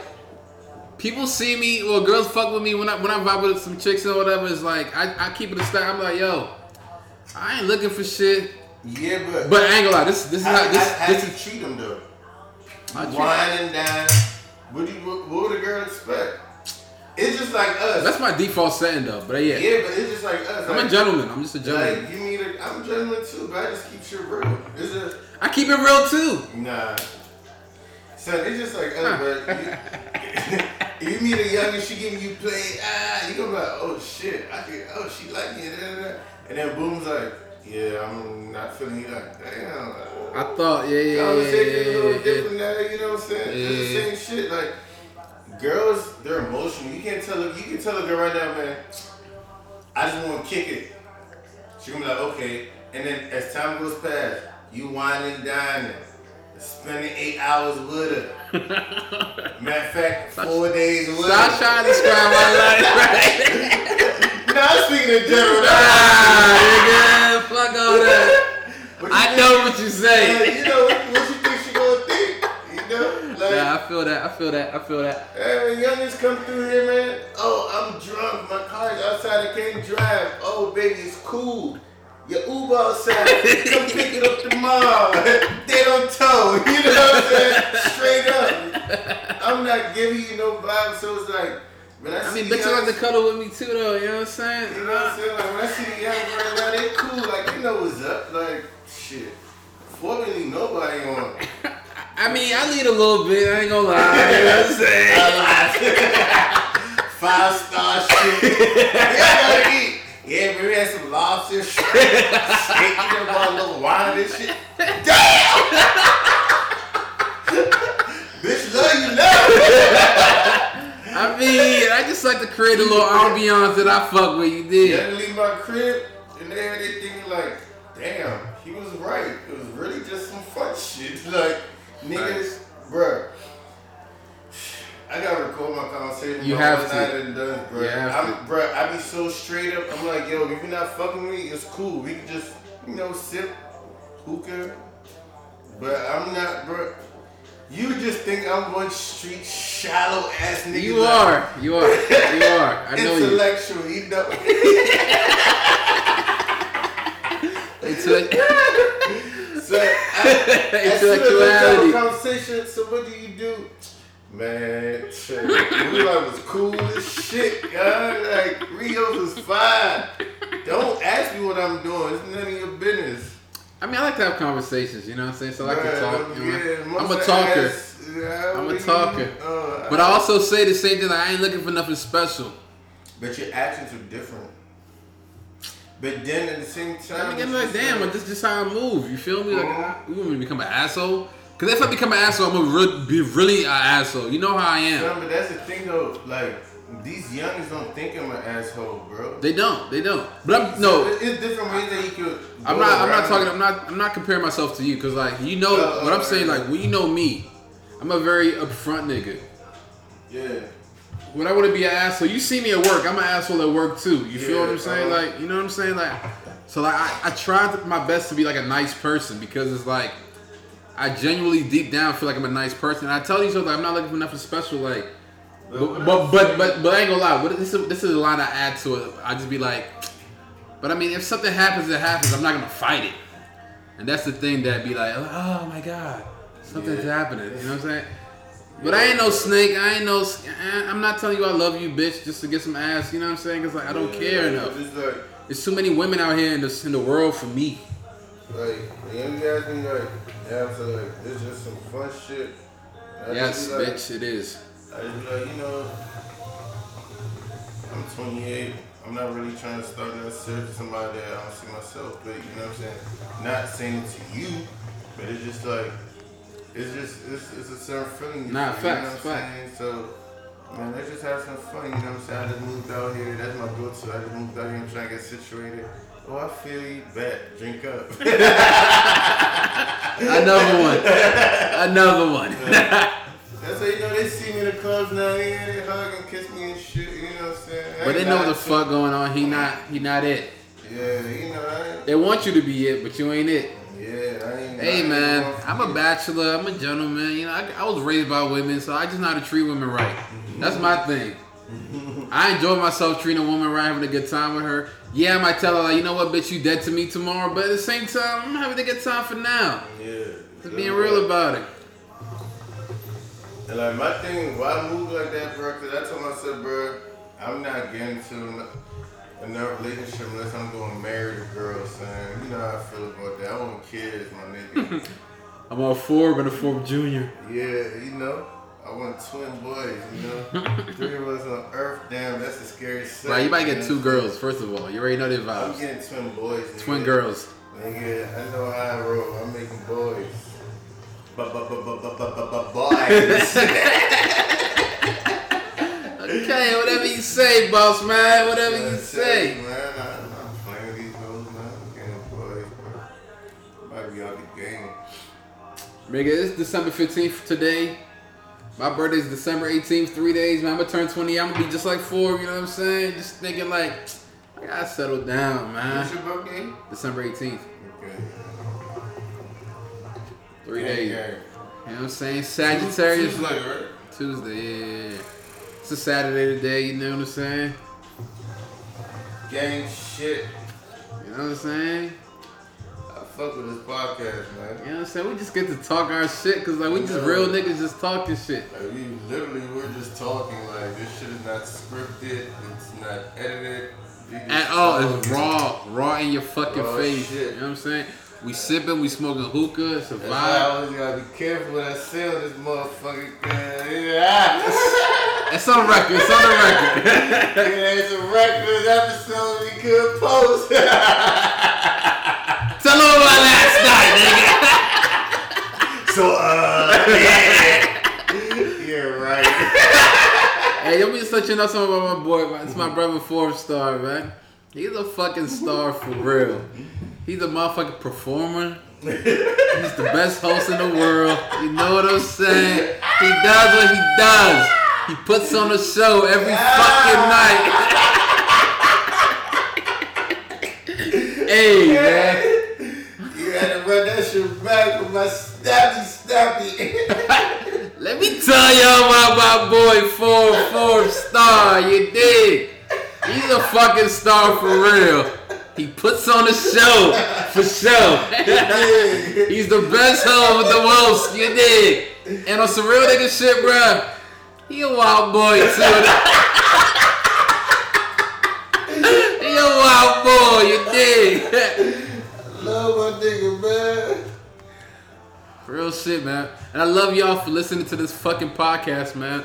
[SPEAKER 1] people see me, well, girls fuck with me when I when I vibe with some chicks or whatever. It's like I, I keep it a stack. I'm like, yo, I ain't looking for shit.
[SPEAKER 2] Yeah, but
[SPEAKER 1] But I ain't gonna lie. This this is
[SPEAKER 2] how,
[SPEAKER 1] how this
[SPEAKER 2] how, how
[SPEAKER 1] this
[SPEAKER 2] you
[SPEAKER 1] is.
[SPEAKER 2] treat them though? Wine and dine. What do you, what, what would a girl expect? It's just like us.
[SPEAKER 1] That's my default setting though. But yeah,
[SPEAKER 2] yeah, but it's just like us.
[SPEAKER 1] I'm
[SPEAKER 2] like,
[SPEAKER 1] a gentleman. I'm just a gentleman.
[SPEAKER 2] Like you meet a, I'm a gentleman too, but I just keep shit real. It's just
[SPEAKER 1] I keep it real too.
[SPEAKER 2] nah. Son, it's just like us, but you, (laughs) you meet a young and she giving you play, ah, you gonna be like, oh shit, I can, oh she like me, da, da, da. And then Boom's like, yeah, I'm not feeling you, like, damn.
[SPEAKER 1] I thought, yeah, yeah, yeah, yeah,
[SPEAKER 2] a little
[SPEAKER 1] yeah, yeah.
[SPEAKER 2] different now, you know what I'm saying? It's
[SPEAKER 1] Yeah.
[SPEAKER 2] the same shit. Like girls, they're emotional. You can't tell a, you can tell a girl right now, man. I just want to kick it. She gonna be like, okay. And then as time goes past, you wine and dining, spending eight hours with her. (laughs) Matter of fact, four days with
[SPEAKER 1] Stop
[SPEAKER 2] her.
[SPEAKER 1] trying to describe my life, right? (laughs)
[SPEAKER 2] I'm speaking in general.
[SPEAKER 1] ah, nigga, fuck all that. (laughs) I
[SPEAKER 2] you
[SPEAKER 1] know what you say.
[SPEAKER 2] you know what, what you think she gonna think? You know, like.
[SPEAKER 1] Nah, I feel that. I feel that. I feel that.
[SPEAKER 2] Hey, when youngins come through here, man. Oh, I'm drunk. My car's outside. I can't drive. Oh, baby, it's cool. Your Uber outside. (laughs) Come pick it up tomorrow. (laughs) they don't tow. You know what I'm saying? Straight up. I'm not giving you no vibe. So it's like, when I,
[SPEAKER 1] I mean, bitches like to cuddle with me too, though. You know what I'm saying?
[SPEAKER 2] You know what I'm saying? Like, when I see the young right now, they cool. Like, you know what's up. Like, shit. Formerly, nobody on. (laughs)
[SPEAKER 1] I mean, I lead a little bit. I ain't gonna lie. You know what I'm saying? (laughs)
[SPEAKER 2] Five star shit. yeah, gotta eat. Yeah, we had some lobster, shrimp, steak, you know, bought a little wine and shit. Damn! (laughs) Bitch, love you now.
[SPEAKER 1] I mean, I just like to create a little ambiance that I fuck with. You did.
[SPEAKER 2] Yeah,
[SPEAKER 1] did.
[SPEAKER 2] they leave my crib, and then they thinking like, damn, he was right. It was really just some fun (laughs) shit. Like, niggas, bruh. I gotta record my conversation.
[SPEAKER 1] You have to.
[SPEAKER 2] and done, bruh.
[SPEAKER 1] You have
[SPEAKER 2] I'm, bruh, I be so straight up. I'm like, yo, if you're not fucking with me, it's cool. We can just, you know, sip hookah. But I'm not, bruh. You just think I'm one street shallow ass nigga.
[SPEAKER 1] You are. You are. You are. I know you.
[SPEAKER 2] intellectual. You know. (laughs)
[SPEAKER 1] Intellect-
[SPEAKER 2] so, I, as soon as we have a
[SPEAKER 1] Intellectuality.
[SPEAKER 2] conversation, so what do you do? Man, shit. we like was cool as shit, God. Like Rios was fine. Don't ask me what I'm doing. It's none of your business.
[SPEAKER 1] I mean, I like to have conversations. You know what I'm saying? So I like to talk. You know?
[SPEAKER 2] yeah,
[SPEAKER 1] I'm a talker.
[SPEAKER 2] ass- yeah,
[SPEAKER 1] I'm a talker.
[SPEAKER 2] uh,
[SPEAKER 1] But I also say the same thing. Like, I ain't looking for nothing special.
[SPEAKER 2] But your actions are different. But then at the same
[SPEAKER 1] I
[SPEAKER 2] time,
[SPEAKER 1] mean, I'm
[SPEAKER 2] it's
[SPEAKER 1] like,
[SPEAKER 2] just
[SPEAKER 1] damn,
[SPEAKER 2] like-
[SPEAKER 1] but this is just how I move. You feel me? Like,
[SPEAKER 2] Mhm.
[SPEAKER 1] you want me to become an asshole? Because if I become an asshole, I'm gonna re- be really an asshole. You know how I am.
[SPEAKER 2] Son, but that's the thing though. Like these youngins don't think I'm an asshole, bro.
[SPEAKER 1] They don't. They don't. But I'm no.
[SPEAKER 2] it- it's different ways that you could.
[SPEAKER 1] I'm not. I'm not talking. I'm not. I'm not comparing myself to you because like you know
[SPEAKER 2] Uh,
[SPEAKER 1] what I'm
[SPEAKER 2] uh,
[SPEAKER 1] saying. Like when you know me, I'm a very upfront nigga.
[SPEAKER 2] Yeah.
[SPEAKER 1] When I want to be an asshole, you see me at work. I'm an asshole at work too. You feel what I'm saying?
[SPEAKER 2] uh-huh.
[SPEAKER 1] Like you know what I'm saying? Like so like I, I try my best to be like a nice person because it's like I genuinely deep down feel like I'm a nice person. And I tell these other I'm not looking for nothing special. Like but but but but, but I ain't gonna lie. What, this is this is a line I add to it. I just be like, but I mean, if something happens, it happens. I'm not gonna fight it. And that's the thing that be like, oh my god, something's
[SPEAKER 2] Yeah.
[SPEAKER 1] happening. You know what I'm saying? But I ain't no snake. I ain't no. I'm not telling you I love you, bitch, just to get some ass. You know what I'm saying? Cause like I don't
[SPEAKER 2] Yeah,
[SPEAKER 1] care
[SPEAKER 2] like,
[SPEAKER 1] enough.
[SPEAKER 2] It's like,
[SPEAKER 1] There's too many women out here in the in the world for me.
[SPEAKER 2] like the young guys be like, so like, it's just some fun shit. I
[SPEAKER 1] Yes,
[SPEAKER 2] like,
[SPEAKER 1] bitch, it is.
[SPEAKER 2] I just be like, you know, I'm 28. I'm not really trying to start that search with somebody that I don't see myself with. You know what I'm saying? Not saying it to you, but it's just like, it's just, it's, it's a certain feeling. you
[SPEAKER 1] Nah,
[SPEAKER 2] feel,
[SPEAKER 1] facts,
[SPEAKER 2] You know what I'm saying? So, man, let's just have some fun. You know what I'm saying? I just moved out here. That's my go-to. I just moved out here. I'm trying to get situated. Oh, I feel you. Bet. Drink up. (laughs)
[SPEAKER 1] Another one. Another one. (laughs)
[SPEAKER 2] That's how you know they see me in the clubs now. Yeah, they hug and kiss me and shit. You know what I'm saying?
[SPEAKER 1] But they know what the fuck going on. He not. He not it.
[SPEAKER 2] Yeah, you know,
[SPEAKER 1] They want you to be it, but you ain't it.
[SPEAKER 2] yeah, I ain't.
[SPEAKER 1] Hey man, I'm a bachelor. I'm a gentleman. You know, I, I was raised by women, so I just know how to treat women right. That's my thing. I enjoy myself treating a woman right, having a good time with her. Yeah, I might tell her like, you know what, bitch, you dead to me tomorrow. But at the same time, I'm having a good time for now.
[SPEAKER 2] Yeah.
[SPEAKER 1] Just being real about it.
[SPEAKER 2] And like my thing, why I move like that, bro? Cause I told myself, bro, I'm not getting to ano- another relationship unless I'm going to marry the girl, son. You know how I feel about that. I want kids, my nigga. (laughs)
[SPEAKER 1] I'm all Forbes and a Forbes Junior.
[SPEAKER 2] yeah, you know. I want twin boys, you know. (laughs) Three of us on Earth, damn, that's a scary sight.
[SPEAKER 1] Right, you might get two girls. First of all, you already know the
[SPEAKER 2] I'm
[SPEAKER 1] vibes.
[SPEAKER 2] getting twin boys. Nigga.
[SPEAKER 1] Twin girls.
[SPEAKER 2] Nigga, I know how I roll. I'm making boys.
[SPEAKER 1] Okay, whatever you say, boss man. Whatever you say.
[SPEAKER 2] Man, I, I'm playing these hoes, man. Boys, bro. Might be out the game.
[SPEAKER 1] Nigga, it's December 15th today. My birthday's December 18th, three days, man. I'm gonna turn 20. I'm gonna be just like Forbes, you know what I'm saying? Just thinking like, I gotta settle down,
[SPEAKER 2] What's
[SPEAKER 1] man.
[SPEAKER 2] your birthday?
[SPEAKER 1] December 18th,
[SPEAKER 2] Okay.
[SPEAKER 1] Three
[SPEAKER 2] Gang,
[SPEAKER 1] days.
[SPEAKER 2] gang.
[SPEAKER 1] You know what I'm saying? Sagittarius,
[SPEAKER 2] Tuesday, right?
[SPEAKER 1] Tuesday, yeah. It's a Saturday today, you know what I'm saying?
[SPEAKER 2] Gang shit.
[SPEAKER 1] You know what I'm saying?
[SPEAKER 2] I fuck with this podcast, man.
[SPEAKER 1] You know what I'm saying? We just get to talk our shit, cause like we just real niggas just talking shit.
[SPEAKER 2] Like, we literally we're just talking like this shit is not scripted, it's not edited.
[SPEAKER 1] At all, it's raw, raw in your fucking
[SPEAKER 2] Raw
[SPEAKER 1] face.
[SPEAKER 2] shit.
[SPEAKER 1] You know what I'm saying? We sipping, we smoking hookah, it's a
[SPEAKER 2] That's I always gotta be careful what I on this motherfucking thing. Yeah. (laughs)
[SPEAKER 1] It's on record, it's on the record. (laughs)
[SPEAKER 2] yeah, it's a record episode we could post. (laughs)
[SPEAKER 1] Tell them about last night, nigga.
[SPEAKER 2] so, uh, yeah. You're right.
[SPEAKER 1] Hey, let me just let you know something about my boy, man. It's my brother Forbes Star, man. He's a fucking star for real. He's a motherfucking performer. He's the best host in the world. You know what I'm saying? He does what he does. He puts on a show every fucking night. hey, man.
[SPEAKER 2] You had to run that shit back with my stabby stabby.
[SPEAKER 1] Let me tell y'all about my boy Four Four Star. You dig? He's a fucking star for real. He puts on a show for sure. (laughs) He's the best hoe with the most. You dig? And on some real nigga shit, bruh. He a wild boy too. (laughs) he a wild boy. You dig?
[SPEAKER 2] I love my nigga, man.
[SPEAKER 1] Real shit, man. And I love y'all for listening to this fucking podcast, man.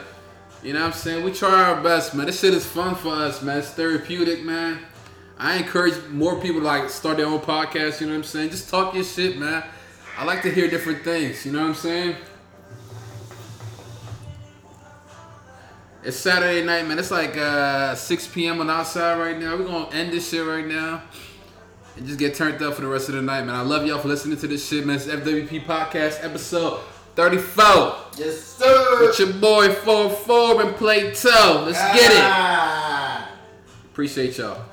[SPEAKER 1] You know what I'm saying? We try our best, man. This shit is fun for us, man. It's therapeutic, man. I encourage more people to like start their own podcast, you know what I'm saying? Just talk your shit, man. I like to hear different things, you know what I'm saying? It's Saturday night, man. It's like uh, 6 p.m. on outside right now. We're gonna end this shit right now and just get turned up for the rest of the night, man. I love y'all for listening to this shit, man. It's FWP Podcast episode 34.
[SPEAKER 2] Yes, sir.
[SPEAKER 1] With your boy 4 4 and Play Toe. Let's get it.
[SPEAKER 2] Ah.
[SPEAKER 1] Appreciate y'all.